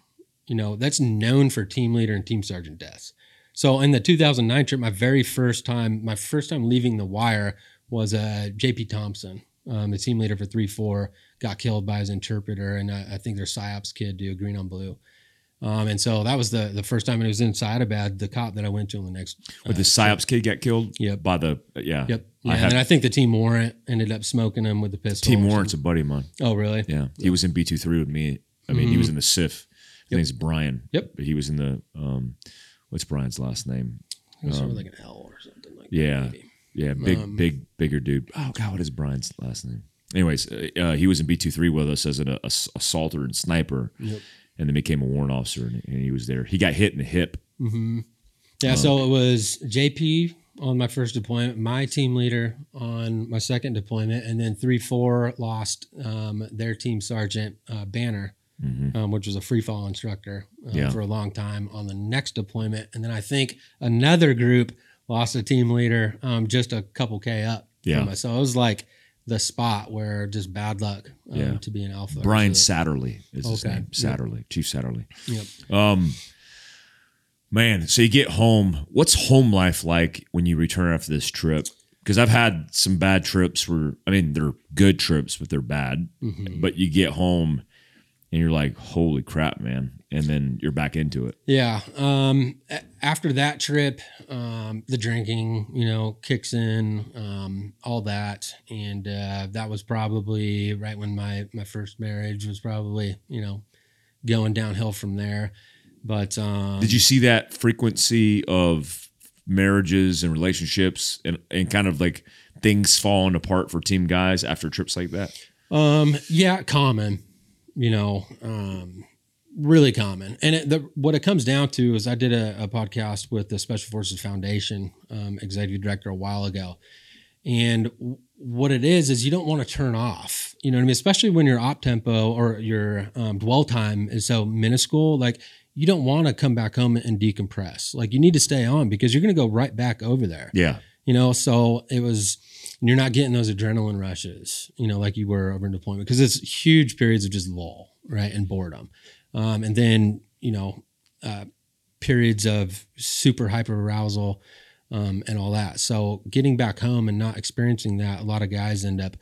you know, that's known for team leader and team sergeant deaths. So in the 2009 trip, my very first time, my first time leaving the wire was uh, JP Thompson, um, the team leader for 3 4, got killed by his interpreter. And I, I think their PSYOPs kid do green on blue. Um, and so that was the the first time it was in Syedabad, the COP that I went to in the next. Uh, the psyops kid got killed. Yep. By the yeah. Yep. Yeah, I and have then I think the team warrant ended up smoking him with the pistol. Team Warrant's a buddy of mine. Oh, really? Yeah, he was in B 23 with me. I mean, he was in the CIF. His name's Brian. Mm-hmm. Yep. But he was in the um, what's Brian's last name? It was sort of like an L or something like Um, Yeah. that. Maybe. Yeah, big, Um, big, bigger dude. Oh God, what is Brian's last name? Anyways, uh, uh, he was in B 23 with us as an uh, ass- assaulter and sniper, Yep. and then became a warrant officer, and, and he was there. He got hit in the hip. Yeah, so it was JP on my first deployment, my team leader on my second deployment, and then three four lost um, their team sergeant uh, Banner, um, which was a free fall instructor um, Yeah. for a long time on the next deployment, and then I think another group lost a team leader um, just a couple k up. Yeah. so it was like the spot where just bad luck um, Yeah. to be an alpha. Brian Satterley is his Okay. name. Satterley, Chief Satterley. Yep. Um, man, so you get home. What's home life like when you return after this trip? Because I've had some bad trips where, I mean, they're good trips, but they're bad. Mm-hmm. But you get home and you're like, holy crap, man. And then you're back into it. Yeah. Um, after that trip, um, the drinking, you know, kicks in, um, all that, and uh, that was probably right when my my first marriage was probably, you know, going downhill from there. But um, Did you see that frequency of marriages and relationships and, and kind of like things falling apart for team guys after trips like that? Um, yeah, common, you know, um, really common. And it, the, what it comes down to is I did a, a podcast with the Special Forces Foundation um, executive director a while ago. And w- what it is, is you don't want to turn off, you know what I mean? Especially when your op tempo or your um, dwell time is so minuscule. Like you don't want to come back home and decompress. Like you need to stay on because you're going to go right back over there Yeah. you know so it was you're not getting those adrenaline rushes you know like you were over in deployment because it's huge periods of just lull right and boredom. Um, and then you know uh, periods of super hyper arousal um, and all that. So getting back home and not experiencing that a lot of guys end up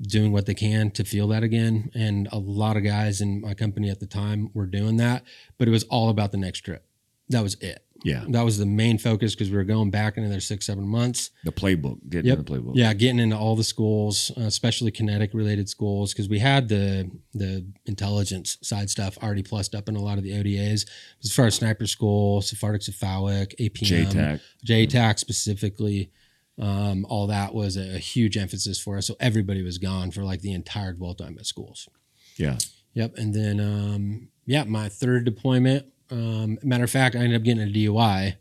doing what they can to feel that again. And a lot of guys in my company at the time were doing that but it was all about the next trip. That was it Yeah. that was the main focus because we were going back into their six, seven months. The playbook, getting Yep. the playbook. Yeah, getting into all the schools, uh, especially kinetic related schools, because we had the the intelligence side stuff already plussed up in a lot of the ODAs. As far as sniper school, SFARTAETC, Cephalic, APM, JTAC. JTAC specifically, um, all that was a, a huge emphasis for us. So everybody was gone for like the entire dwell time at schools. Yeah. Yep. And then, um, yeah, my third deployment. Um, matter of fact, I ended up getting a DUI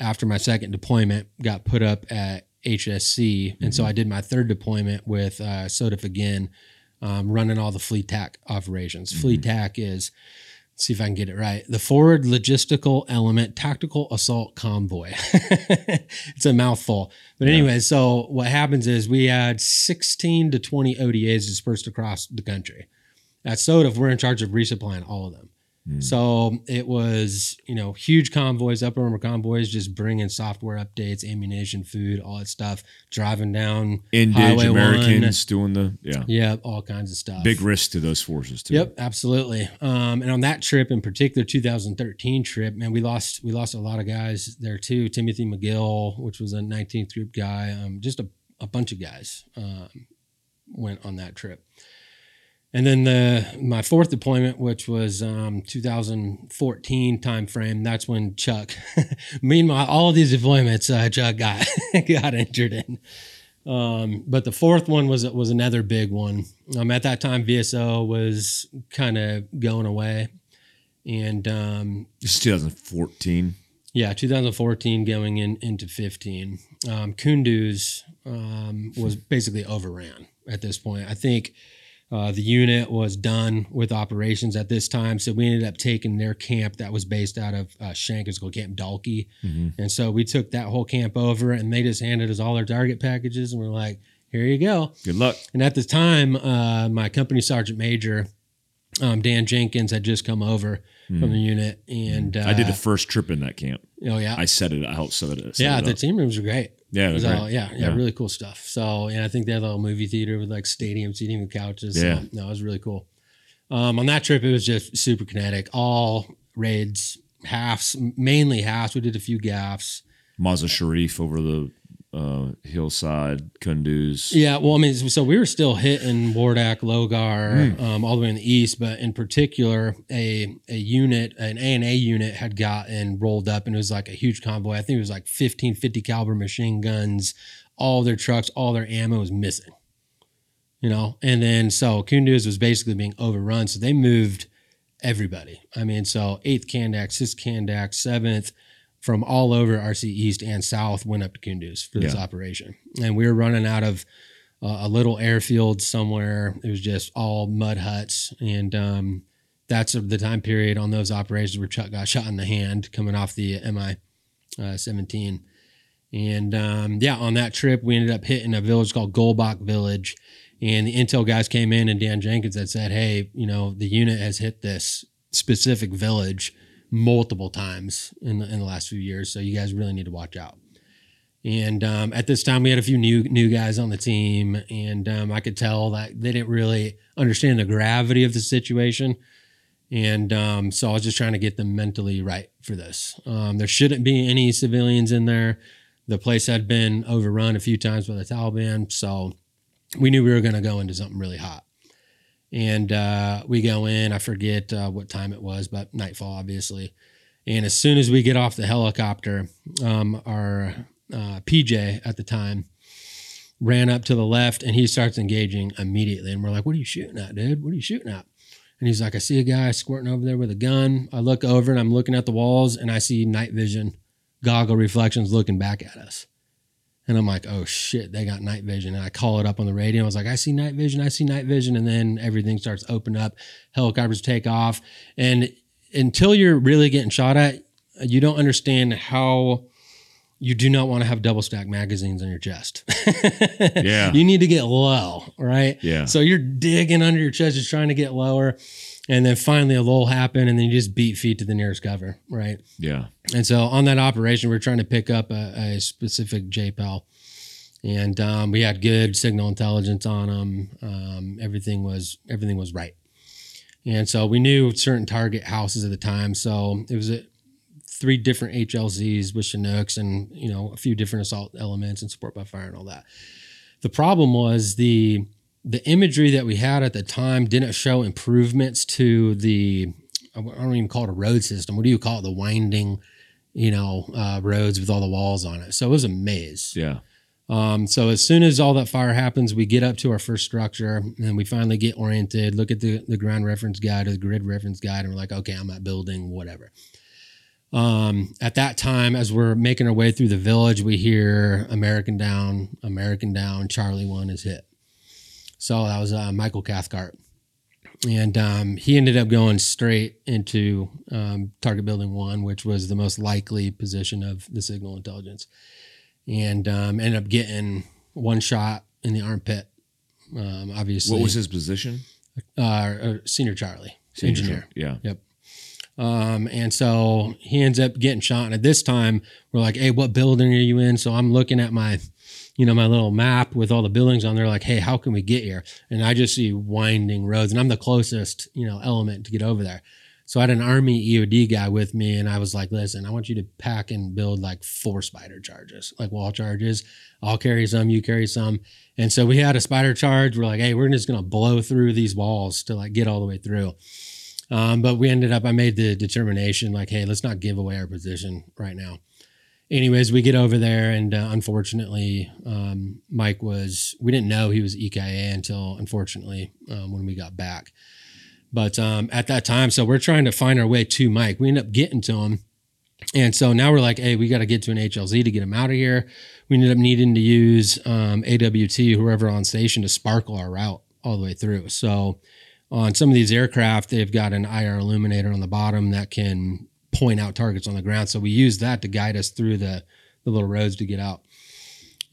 after my second deployment. Got put up at HSC, and so I did my third deployment with uh, SODIF again, um, running all the FLETAC operations. FLETAC is see if I can get it right. The Forward Logistical Element Tactical Assault Convoy. it's a mouthful. But anyway, so what happens is we had 16 to 20 ODAs dispersed across the country. At SODF, we're in charge of resupplying all of them. So it was, you know, huge convoys, upper armor convoys, just bringing software updates, ammunition, food, all that stuff, driving down Indig Highway one. Americans doing the yeah. Yeah, all kinds of stuff. Big risk to those forces too. Yep, absolutely. Um, and on that trip in particular, 2013 trip, man, we lost we lost a lot of guys there too. Timothy McGill, which was a 19th group guy, um, just a, a bunch of guys um, went on that trip. And then the my fourth deployment, which was um, 2014 timeframe, that's when Chuck. meanwhile, all of these deployments, uh, Chuck got got injured in. Um, but the fourth one was was another big one. Um, at that time, VSO was kind of going away, and um, This 2014. yeah, 2014 going in into 15. Um, Kunduz um, was basically overran at this point. I think uh, the unit was done with operations at this time, so we ended up taking their camp that was based out of uh, Shank. It's called Camp Dalkey, and so we took that whole camp over, and they just handed us all our target packages, and we're like, "Here you go." Good luck. And at the time, uh, my company sergeant major, um, Dan Jenkins, had just come over from the unit, and uh, I did the first trip in that camp. oh yeah, I set it. I helped set it. set yeah, it the team rooms were great. Yeah, It was they're great. yeah, yeah, Yeah. really cool stuff. So, and I think they had a little movie theater with like stadium seating with couches. Yeah. So, no, it was really cool. Um, on that trip, it was just super kinetic. All raids, halves, mainly halves. We did a few gaffs. Mazar Sharif over the uh, hillside, Kunduz. Yeah, well, I mean, so we were still hitting Wardak, Logar, Hmm. um, all the way in the east, but in particular, a a unit, an ANA unit, had gotten rolled up, and it was like a huge convoy. I think it was like 15, 50 caliber machine guns, all their trucks, all their ammo was missing. You know, and then so Kunduz was basically being overrun, so they moved everybody. I mean, so eighth Kandak, sixth Kandak, seventh, from all over RC East and South went up to Kunduz for this Yeah. operation, and we were running out of uh, a little airfield somewhere. It was just all mud huts, and um, that's the time period on those operations where Chuck got shot in the hand coming off the MI uh, 17. And um, yeah, on that trip, we ended up hitting a village called Golbach Village. And the intel guys came in, and Dan Jenkins had said, Hey, you know, the unit has hit this specific village multiple times in the, in the last few years. So you guys really need to watch out. And um, at this time, we had a few new new guys on the team, and um, I could tell that they didn't really understand the gravity of the situation. And um, so I was just trying to get them mentally right for this. Um, there shouldn't be any civilians in there. The place had been overrun a few times by the Taliban, so we knew we were going to go into something really hot. And uh, we go in. I forget uh, what time it was, but nightfall, obviously. And as soon as we get off the helicopter, um, our uh, PJ at the time ran up to the left and he starts engaging immediately. And we're like, What are you shooting at, dude? What are you shooting at? And he's like, I see a guy squirting over there with a gun. I look over and I'm looking at the walls and I see night vision goggle reflections looking back at us. And I'm like, oh shit, they got night vision. And I call it up on the radio. I was like, I see night vision, I see night vision. And then everything starts opening up. Helicopters take off. And until you're really getting shot at, you don't understand how you do not want to have double stack magazines on your chest. Yeah. You need to get low, right? Yeah. So you're digging under your chest, just trying to get lower. And then finally a lull happened, and then you just beat feet to the nearest cover, right? Yeah. And so on that operation, we are trying to pick up a, a specific JPEL. And um, we had good signal intelligence on them. Um, everything was everything was right. And so we knew certain target houses at the time. So it was a, three different HLZs with Chinooks and you know a few different assault elements and support by fire and all that. The problem was the the imagery that we had at the time didn't show improvements to the I don't even call it a road system. What do you call it? The winding, you know, uh, roads with all the walls on it. So it was a maze. Yeah. Um, so as soon as all that fire happens, we get up to our first structure and we finally get oriented, look at the, the ground reference guide or the grid reference guide, and we're like, okay, I'm at building, whatever. Um, at that time, as we're making our way through the village, we hear American down, American down, Charlie one is hit. So that was uh, Michael Cathcart. and um, he ended up going straight into um, target building one, which was the most likely position of the signal intelligence, and um, ended up getting one shot in the armpit. Um, obviously, What was his position? uh, uh, senior Charlie, engineer. Yeah. Um, and so he ends up getting shot. And at this time, we're like, "Hey, what building are you in?" So I'm looking at my, you know, my little map with all the buildings on there. Like, "Hey, how can we get here?" And I just see winding roads, and I'm the closest, you know, element to get over there. So I had an army EOD guy with me, and I was like, "Listen, I want you to pack and build like four spider charges, like wall charges. I'll carry some, you carry some." And so we had a spider charge. We're like, "Hey, we're just gonna blow through these walls to like get all the way through." Um, but we ended up, I made the determination like, hey, let's not give away our position right now. Anyways, we get over there, and uh, unfortunately, um, Mike was, we didn't know he was EKA until unfortunately um, when we got back. But um, at that time, so we're trying to find our way to Mike. We end up getting to him. And so now we're like, hey, we got to get to an HLZ to get him out of here. We ended up needing to use um, AWT, whoever on station, to sparkle our route all the way through. So, on some of these aircraft, they've got an IR illuminator on the bottom that can point out targets on the ground. So we use that to guide us through the, the little roads to get out.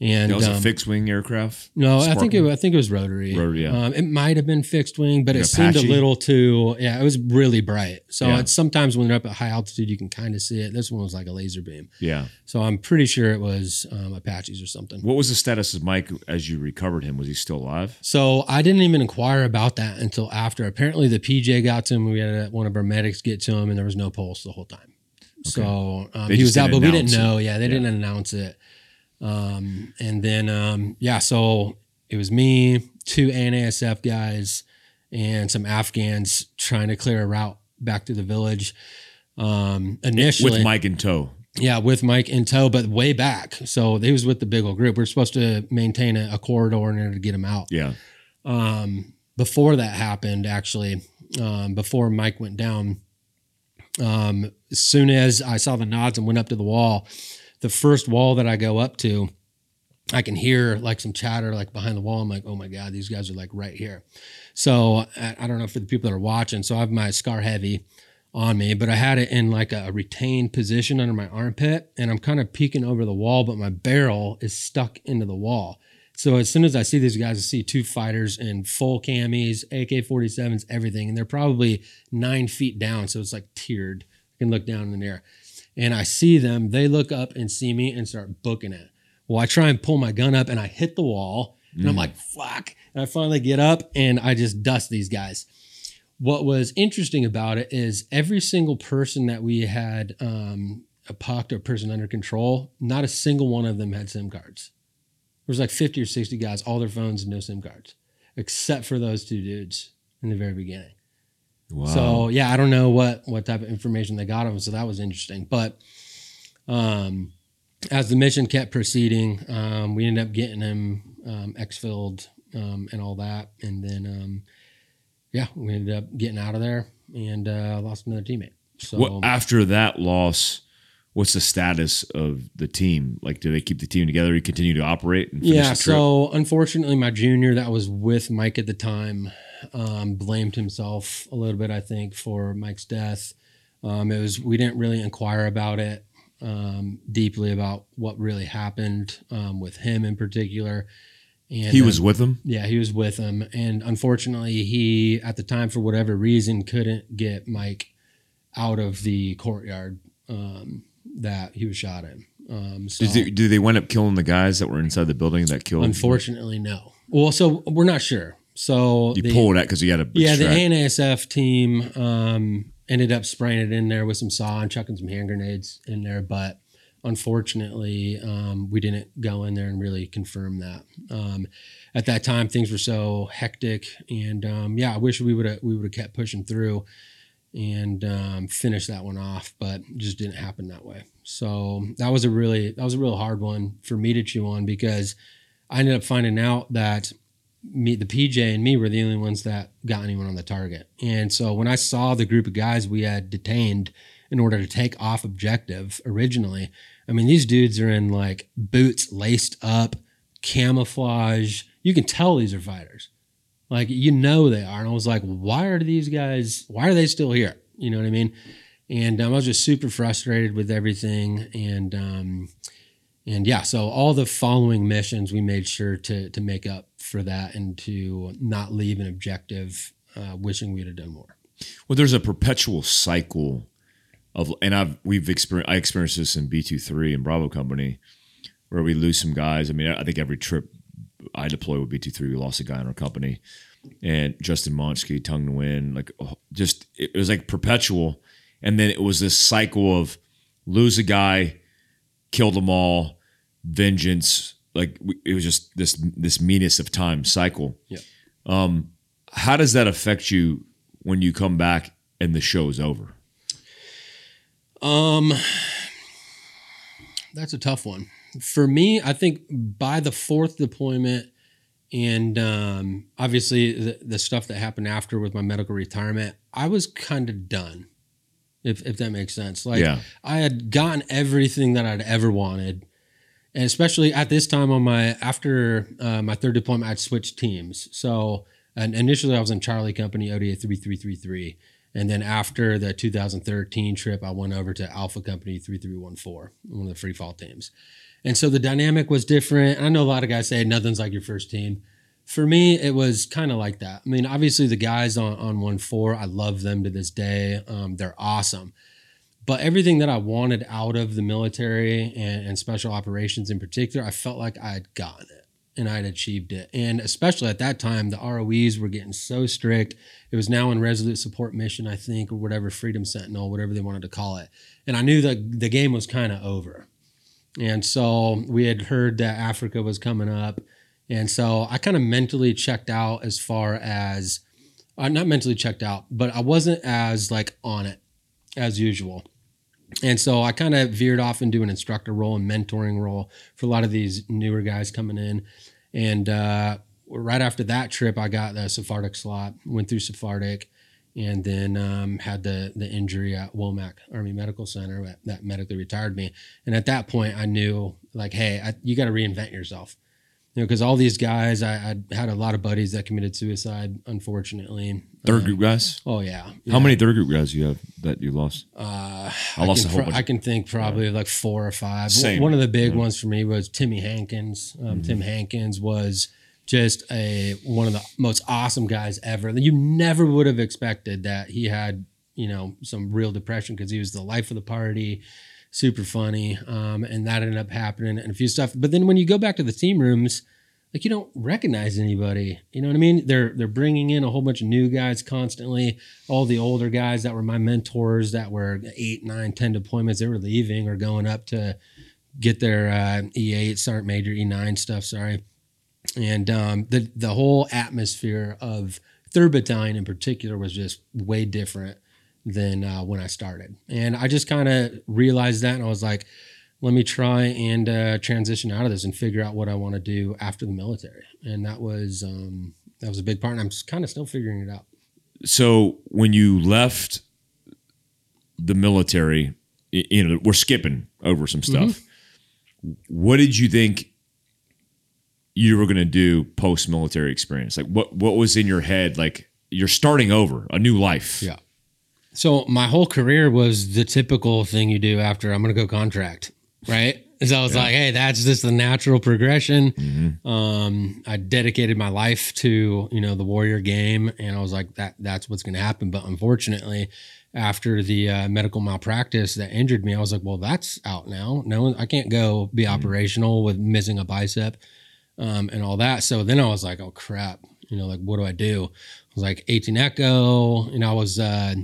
And That was um, a fixed wing aircraft. no, I think it, I think it was rotary. Rotary, yeah. Um, it might have been fixed wing, but Like it seemed a little too. Yeah, it was really bright. So Yeah. it's sometimes when they're up at high altitude, you can kind of see it. This one was like a laser beam. Yeah. So I'm pretty sure it was um, Apaches or something. What was the status of Mike as you recovered him? Was he still alive? So I didn't even inquire about that until after. Apparently, the PJ got to him. We had one of our medics get to him, and there was no pulse the whole time. So um, he was out, but we didn't it. know. Yeah, they didn't announce it. Um, and then um, yeah, so it was me, two ANASF guys, and some Afghans trying to clear a route back to the village. Um, initially, With Mike in tow. yeah, with Mike in tow, but way back. So he was with the big old group. We're supposed to maintain a, a corridor in order to get him out. Yeah. Um, before that happened, actually, um, before Mike went down, um, as soon as I saw the nods and went up to the wall, the first wall that I go up to, I can hear like some chatter like behind the wall. I'm like, oh my God, these guys are like right here. So I, I don't know for the people that are watching. So I have my SCAR Heavy on me, but I had it in like a retained position under my armpit and I'm kind of peeking over the wall, but my barrel is stuck into the wall. So as soon as I see these guys, I see two fighters in full camis, AK 47s, everything. And they're probably nine feet down. So it's like tiered. I can look down in the air. And I see them, they look up and see me and start booking it. Well, I try and pull my gun up and I hit the wall and I'm like, fuck. And I finally get up and I just dust these guys. What was interesting about it is every single person that we had um, a pucked or person under control, not a single one of them had SIM cards. There was like 50 or 60 guys, all their phones and no SIM cards, except for those two dudes in the very beginning. Wow. So yeah, I don't know what what type of information they got of him. So that was interesting. But um, as the mission kept proceeding, um, we ended up getting him um, exfilled um, and all that, and then um, yeah, we ended up getting out of there and uh, lost another teammate. So what after that loss? What's the status of the team? Like, do they keep the team together? You continue to operate? And yeah, the trip? so unfortunately, my junior that was with Mike at the time um, blamed himself a little bit. I think for Mike's death. Um, it was we didn't really inquire about it um, deeply about what really happened um, with him in particular. And he was with him. yeah, he was with him, and unfortunately, he at the time for whatever reason couldn't get Mike out of the courtyard um, that he was shot in. Um, so Did they, did they wind up killing the guys that were inside the building that killed? Him? Unfortunately, no. Well, so we're not sure. So you the, pulled that because you had a yeah, the. ANASF team um, ended up spraying it in there with some SAW and chucking some hand grenades in there, but unfortunately, um, we didn't go in there and really confirm that. Um, at that time, things were so hectic, and um, yeah, I wish we would have we would have kept pushing through and um, finished that one off, but it just didn't happen that way. So that was a really that was a real hard one for me to chew on because I ended up finding out that me, the PJ and me were the only ones that got anyone on the target. And so when I saw the group of guys we had detained in order to take off objective originally, I mean, these dudes are in like boots laced up, camouflage. You can tell these are fighters. Like you know they are. And I was like, why are these guys? Why are they still here? You know what I mean? And um, I was just super frustrated with everything. And um, and yeah, so all the following missions, we made sure to to make up for that and to not leave an objective uh, wishing we'd have done more. Well, there's a perpetual cycle of, and I've we've experienced I experienced this in B 23 and Bravo Company, where we lose some guys. I mean, I think every trip I deploy with B 23 we lost a guy in our company, and Justin Monski, Tongue to Win, like oh, just it was like perpetual, and then it was this cycle of lose a guy, kill them all, vengeance. Like it was just this this meanest of time cycle. Yeah. Um, how does that affect you when you come back and the show is over? Um, that's a tough one for me. I think by the fourth deployment, and um, obviously the, the stuff that happened after with my medical retirement, I was kind of done. If if that makes sense, like Yeah. I had gotten everything that I'd ever wanted, and especially at this time on my after uh, my third deployment, I'd switched teams. So and initially I was in Charlie Company ODA three three three three, and then after the 2013 trip, I went over to Alpha Company 3314, one of the free fall teams. And so the dynamic was different. I know a lot of guys say nothing's like your first team. For me, it was kind of like that. I mean, obviously the guys on, on 1 4, I love them to this day. Um, they're awesome. But everything that I wanted out of the military and, and special operations in particular, I felt like I had gotten it and I had achieved it. And especially at that time, the ROEs were getting so strict. It was now in Resolute Support Mission, I think, or whatever, Freedom Sentinel, whatever they wanted to call it. And I knew that the game was kind of over. And so we had heard that Africa was coming up. And so I kind of mentally checked out as far as, uh, not mentally checked out, but I wasn't as like on it as usual. And so I kind of veered off into an instructor role and mentoring role for a lot of these newer guys coming in. And uh, right after that trip, I got the SFARTAETC slot, went through SFARTAETC, and then um, had the the injury at Womack Army Medical Center that, medically retired me. And at that point, I knew like, hey, I, you got to reinvent yourself. You know, because all these guys, I, I had a lot of buddies that committed suicide, unfortunately. Third Uh, group guys? Oh yeah. How Yeah. many third group guys you have that you lost? Uh, I lost can a whole pro- I can think probably like four or five. Same. One of the big Yeah. ones for me was Timmy Hankins. Um, Mm-hmm. Tim Hankins was just a one of the most awesome guys ever. You never would have expected that he had you know some real depression because he was the life of the party, super funny, um, and that ended up happening and a few stuff. But then when you go back to the team rooms. Like you don't recognize anybody, you know what I mean? They're they're bringing in a whole bunch of new guys constantly all the older guys that were my mentors that were eight, nine, ten deployments, they were leaving or going up to get their uh, E8, Sergeant Major, E9 stuff. Sorry, and um, the the whole atmosphere of Third Battalion in particular was just way different than uh, when I started, and I just kind of realized that, and I was like. Let me try and uh, transition out of this and figure out what I want to do after the military, and that was um, that was a big part. And I'm kind of still figuring it out. So when you left the military, you know, we're skipping over some stuff. What did you think you were going to do post military experience? Like what what was in your head like you're starting over, a new life. Yeah. So my whole career was the typical thing you do after I'm going to go contract, right? So I was like, hey, that's just the natural progression. Um, I dedicated my life to you know the warrior game, and I was like, that that's what's going to happen. But unfortunately, after the uh, medical malpractice that injured me, I was like, well, that's out now. No, I can't go be operational with missing a bicep um, and all that. So then I was like, oh crap, you know, like what do I do? I was like 18 Echo, and I was uh,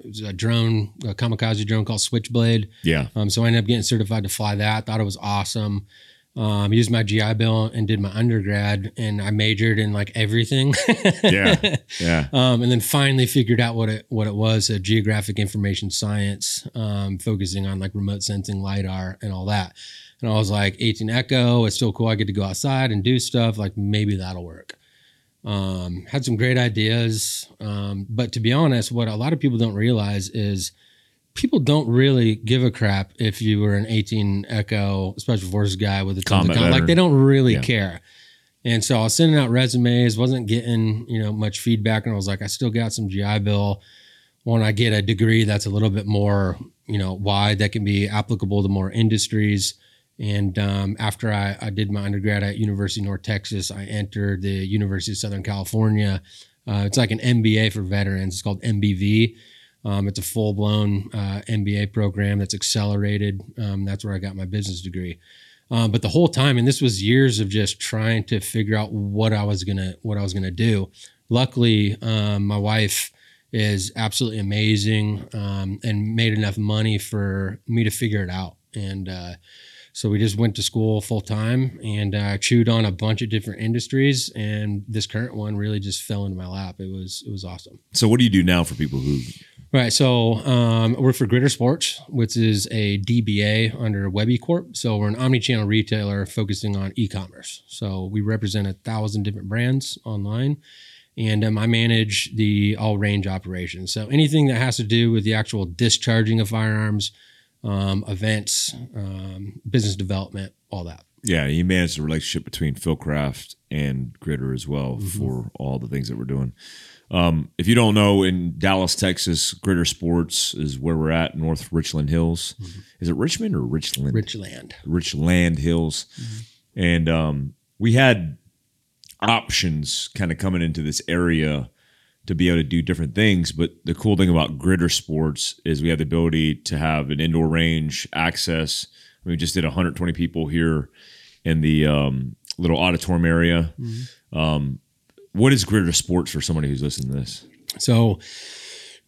it was a drone, a kamikaze drone called Switchblade. Yeah. Um, so I ended up getting certified to fly that. Thought it was awesome. Um, used my GI Bill and did my undergrad, and I majored in like everything. Yeah. Yeah. Um, and then finally figured out what it what it was a geographic information science, um, focusing on like remote sensing, lidar, and all that. And I was like, 18 Echo, it's still cool. I get to go outside and do stuff. Like maybe that'll work. Um, had some great ideas, um, but to be honest, what a lot of people don't realize is people don't really give a crap if you were an 18 Echo Special Forces guy with a ton of Combat like they don't really Yeah. care And so I was sending out resumes, wasn't getting, you know, much feedback. And I was like, I still got some GI Bill. When I get a degree that's a little bit more, you know, wide that can be applicable to more industries. And um, after I, I, did my undergrad at University of North Texas, I entered the University of Southern California. Uh, it's like an MBA for veterans. It's called MBV. Um, it's a full blown uh, MBA program that's accelerated. Um, that's where I got my business degree. Um, but the whole time, and this was years of just trying to figure out what I was gonna what I was gonna do. Luckily, um, my wife is absolutely amazing um, and made enough money for me to figure it out. And uh, so we just went to school full time and uh, chewed on a bunch of different industries. And this current one really just fell into my lap. It was it was awesome. So what do you do now for people who Right. So um, I work for GRITR Sports, which is a DBA under Webby Corp. So we're an omni-channel retailer focusing on e-commerce. So we represent a thousand different brands online, and um, I manage the all range operations. So anything that has to do with the actual discharging of firearms, um, events, um, business development, all that. Yeah, you manage the relationship between Fieldcraft and GRITR as well mm-hmm. for all the things that we're doing. Um, if you don't know, in Dallas, Texas, GRITR Sports is where we're at, North Richland Hills. Mm-hmm. Is it Richmond or Richland? Richland. Richland Hills. Mm-hmm. And um, we had options kind of coming into this area to be able to do different things. But the cool thing about GRITR Sports is we have the ability to have an indoor range access. We just did 120 people here in the um, little auditorium area. Mm-hmm. Um, what is GRITR Sports for somebody who's listening to this? So,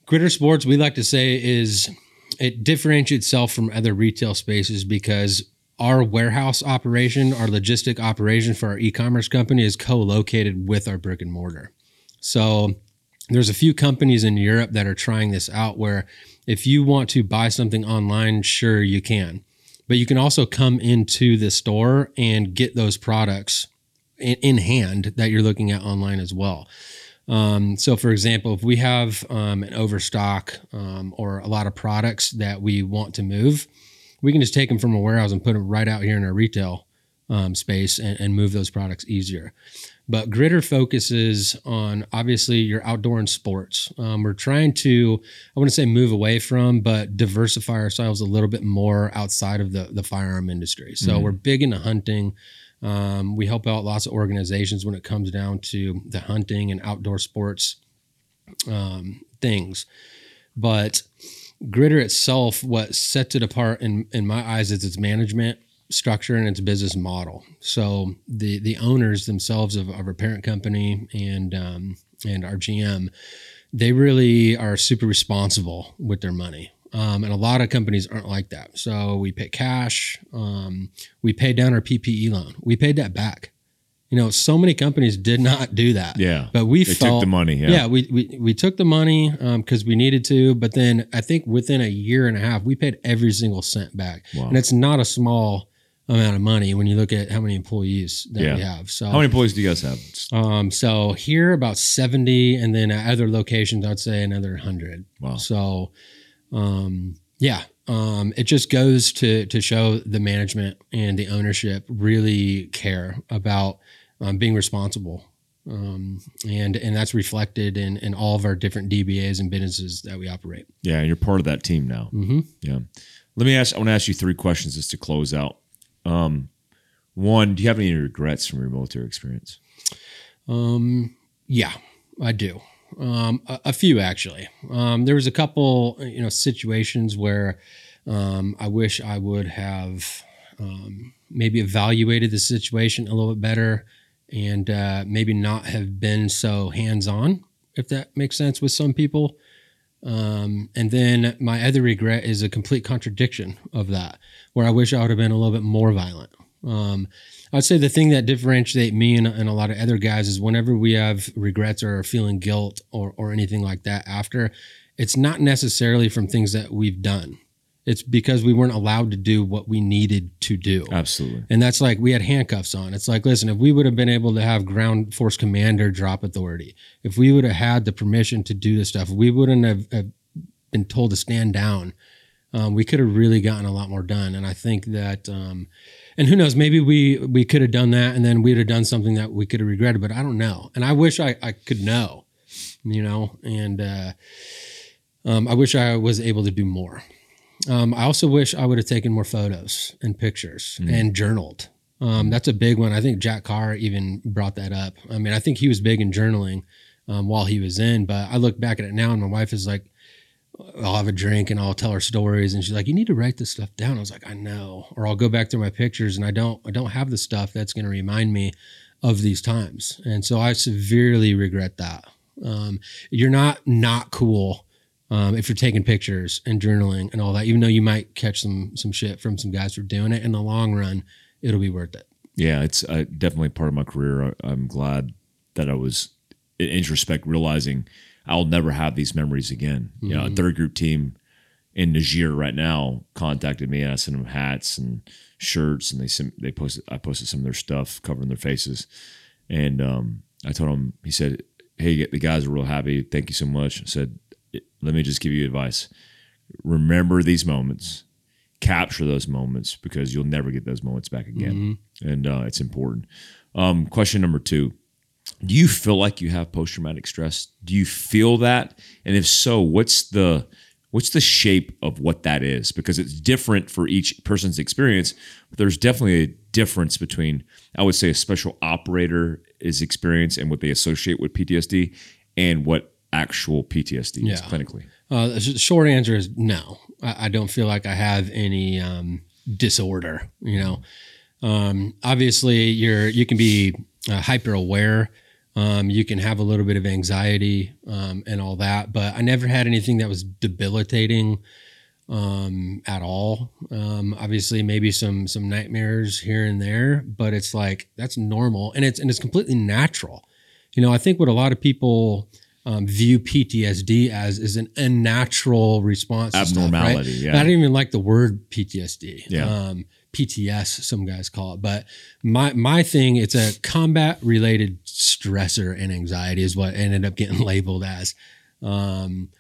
GRITR Sports, we like to say, is it differentiates itself from other retail spaces because our warehouse operation, our logistic operation for our e-commerce company is co-located with our brick and mortar. So there's a few companies in Europe that are trying this out where if you want to buy something online, sure you can. But you can also come into the store and get those products in, in hand that you're looking at online as well. Um, so, for example, if we have um, an overstock um, or a lot of products that we want to move, we can just take them from a warehouse and put them right out here in our retail um, space and, and, move those products easier. But GRITR focuses on obviously your outdoor and sports. Um, we're trying to, I want to say move away from, but diversify ourselves a little bit more outside of the, the firearm industry. So mm-hmm. we're big into hunting. Um, we help out lots of organizations when it comes down to the hunting and outdoor sports um, things. But GRITR itself, what sets it apart in, in my eyes is its management structure and its business model. So the the owners themselves of, of our parent company and um, and our GM, they really are super responsible with their money. Um, and a lot of companies aren't like that. So we pay cash. Um, we paid down our PPE loan. We paid that back. You know, so many companies did not do that. Yeah, but we they felt, took the money. Yeah, yeah we, we we took the money because um, we needed to. But then I think within a year and a half, we paid every single cent back, wow. and it's not a small amount of money when you look at how many employees that yeah. we have. So how many employees do you guys have? Um, so here about 70 and then at other locations, I'd say another hundred. Wow. So, um, yeah, um, it just goes to, to show the management and the ownership really care about um, being responsible. Um, and, and that's reflected in, in all of our different DBAs and businesses that we operate. Yeah. And you're part of that team now. Mm-hmm. Yeah. Let me ask, I want to ask you three questions just to close out. Um, one, do you have any regrets from your military experience? Um, yeah, I do. Um, a, a few actually. Um, there was a couple, you know, situations where um, I wish I would have um, maybe evaluated the situation a little bit better and uh, maybe not have been so hands on, if that makes sense with some people. Um, and then my other regret is a complete contradiction of that, where I wish I would have been a little bit more violent. Um, I'd say the thing that differentiates me and, and, a lot of other guys is whenever we have regrets or feeling guilt or, or anything like that after, it's not necessarily from things that we've done. It's because we weren't allowed to do what we needed to do. Absolutely. And that's like we had handcuffs on. It's like, listen, if we would have been able to have ground force commander drop authority, if we would have had the permission to do this stuff, we wouldn't have, have been told to stand down. Um, we could have really gotten a lot more done. And I think that um, and who knows, maybe we we could have done that, and then we'd have done something that we could have regretted. But I don't know, and I wish I I could know, you know, and uh, um, I wish I was able to do more. Um, I also wish I would have taken more photos and pictures and journaled. Um, that's a big one. I think Jack Carr even brought that up. I mean, I think he was big in journaling um, while he was in, but I look back at it now and my wife is like, I'll have a drink and I'll tell her stories, and she's like, "You need to write this stuff down." I was like, "I know," or I'll go back through my pictures and I don't, I don't have the stuff that's going to remind me of these times, and so I severely regret that. Um, you're not not cool um, if you're taking pictures and journaling and all that, even though you might catch some some shit from some guys for doing it. In the long run, it'll be worth it. Yeah, it's uh, definitely part of my career. I, I'm glad that I was in introspect, realizing I'll never have these memories again. You know, a third group team in Niger right now contacted me, and I sent them hats and shirts, and they sent they posted. I posted some of their stuff covering their faces, and um, I told him. He said, "Hey, the guys are real happy. Thank you so much." I said, "Let me just give you advice. Remember these moments." capture those moments because you'll never get those moments back again. And uh, it's important. Um, question number two. Do you feel like you have post-traumatic stress? Do you feel that? And if so what's the what's the shape of what that is? Because it's different for each person's experience but there's definitely a difference between i would say a special operator is experience and what they associate with ptsd and what actual ptsd Yeah. clinically Uh, the short answer is no. I, I don't feel like I have any um, disorder. You know, um, obviously you're you can be uh, hyper aware. Um, you can have a little bit of anxiety um, and all that, but I never had anything that was debilitating um, at all. Um, obviously, maybe some some nightmares here and there, but it's like that's normal and it's and it's completely natural. You know, I think what a lot of people um, view PTSD as is an unnatural response. to stuff, right? Abnormality, yeah. I don't even like the word PTSD. Yeah. Um, PTS, some guys call it. But my my thing, it's a combat related stressor and anxiety is what ended up getting labeled as. Um,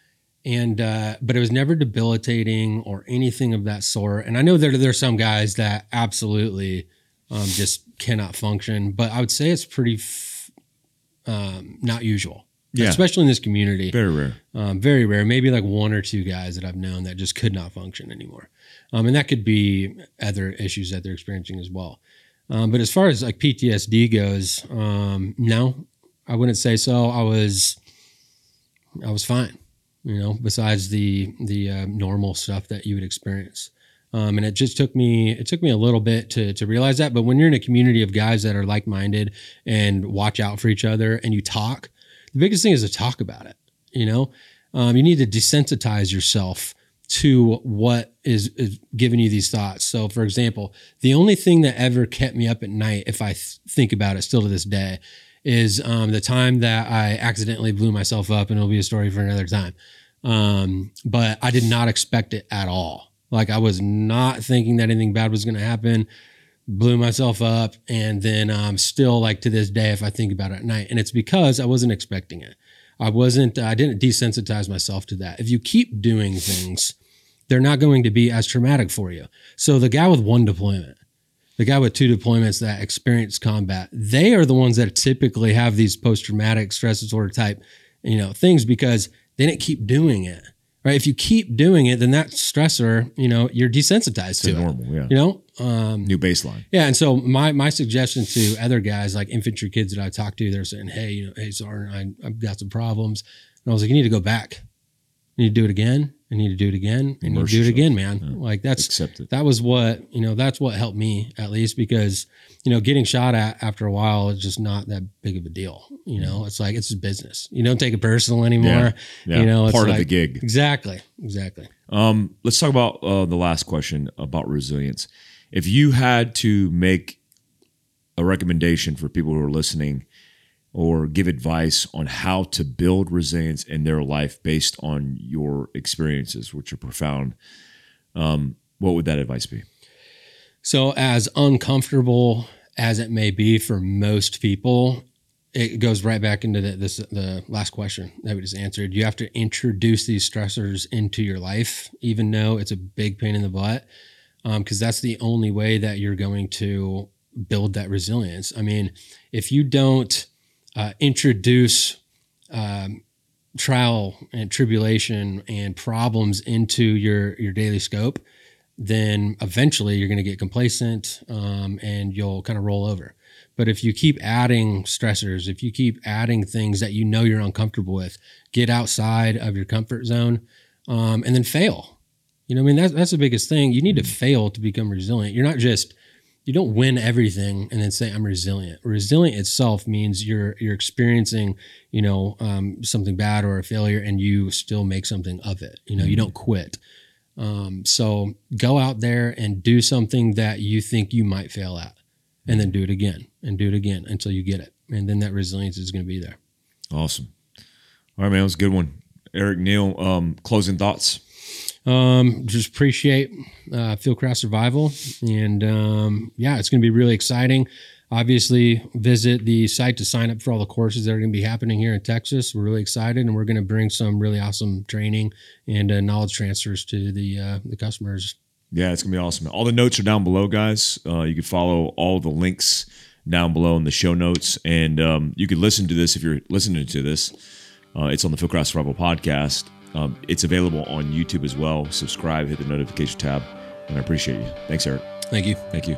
and uh, but it was never debilitating or anything of that sort. And I know there there's some guys that absolutely um, just cannot function, but I would say it's pretty f- um, not usual, Yeah. especially in this community. very rare Um, very rare, maybe like one or two guys that I've known that just could not function anymore. Um, and that could be other issues that they're experiencing as well. Um, but as far as like PTSD goes, um, no, I wouldn't say so. I was, I was fine, you know, besides the, the uh, normal stuff that you would experience. Um, and it just took me, it took me a little bit to, to realize that. But when you're in a community of guys that are like-minded and watch out for each other and you talk, the biggest thing is to talk about it, you know, um, you need to desensitize yourself to what is, is giving you these thoughts. So, for example, the only thing that ever kept me up at night, if I th- think about it still to this day, is um, the time that I accidentally blew myself up, and it'll be a story for another time. Um, but I did not expect it at all. Like I was not thinking that anything bad was going to happen. Blew myself up, and then um, still like to this day, if I think about it at night, and it's because I wasn't expecting it. I wasn't. I didn't desensitize myself to that. If you keep doing things, they're not going to be as traumatic for you. So the guy with one deployment, the guy with two deployments that experience combat, they are the ones that typically have these post-traumatic stress disorder type, you know, things because they didn't keep doing it. Right. If you keep doing it, then that stressor, you know, you're desensitized to to it. normal yeah You know? Um, new baseline yeah, and so my my suggestion to other guys like infantry kids that I talk to, they're saying, "Hey, you know, hey Sergeant, I, I've got some problems," and I was like, "You need to go back. You need to do it again. You need to do it again. You Immerse to do it yourself. again, man. Like that's that was what you know. That's what helped me at least because you know getting shot at after a while is just not that big of a deal. You know, it's like it's just business. You don't take it personal anymore. Yeah. Yeah. You know, it's part of the gig Exactly. Exactly. Um, let's talk about uh, the last question about resilience. If you had to make a recommendation for people who are listening or give advice on how to build resilience in their life based on your experiences, which are profound, um, what would that advice be? So, as uncomfortable as it may be for most people, it goes right back into the, this the last question that we just answered. You have to introduce these stressors into your life, even though it's a big pain in the butt. because that's the only way that you're going to build that resilience. I mean, if you don't uh, introduce um, trial and tribulation and problems into your your daily scope, then eventually you're going to get complacent um, and you'll kind of roll over. But if you keep adding stressors, if you keep adding things that you know you're uncomfortable with, get outside of your comfort zone um, and then fail. You know, I mean, that's, that's the biggest thing. You need to fail to become resilient. You're not just, you don't win everything and then say I'm resilient. Resilient itself means you're you're experiencing, you know, um, something bad or a failure, and you still make something of it. You know, you don't quit. Um, so go out there and do something that you think you might fail at, and then do it again and do it again until you get it, and then that resilience is going to be there. Awesome. All right, man, that was a good one. Eric Neal, um, closing thoughts. Um, just appreciate uh, Fieldcraft Survival, and um, yeah, it's going to be really exciting. Obviously, visit the site to sign up for all the courses that are going to be happening here in Texas. We're really excited, and we're going to bring some really awesome training and uh, knowledge transfers to the uh, the customers. Yeah, it's gonna be awesome. All the notes are down below, guys. Uh, you can follow all the links down below in the show notes, and um, you can listen to this if you're listening to this. Uh, it's on the Fieldcraft Survival podcast. Um, it's available on YouTube as well. Subscribe, hit the notification tab, and I appreciate you. Thanks, Eric. Thank you. Thank you.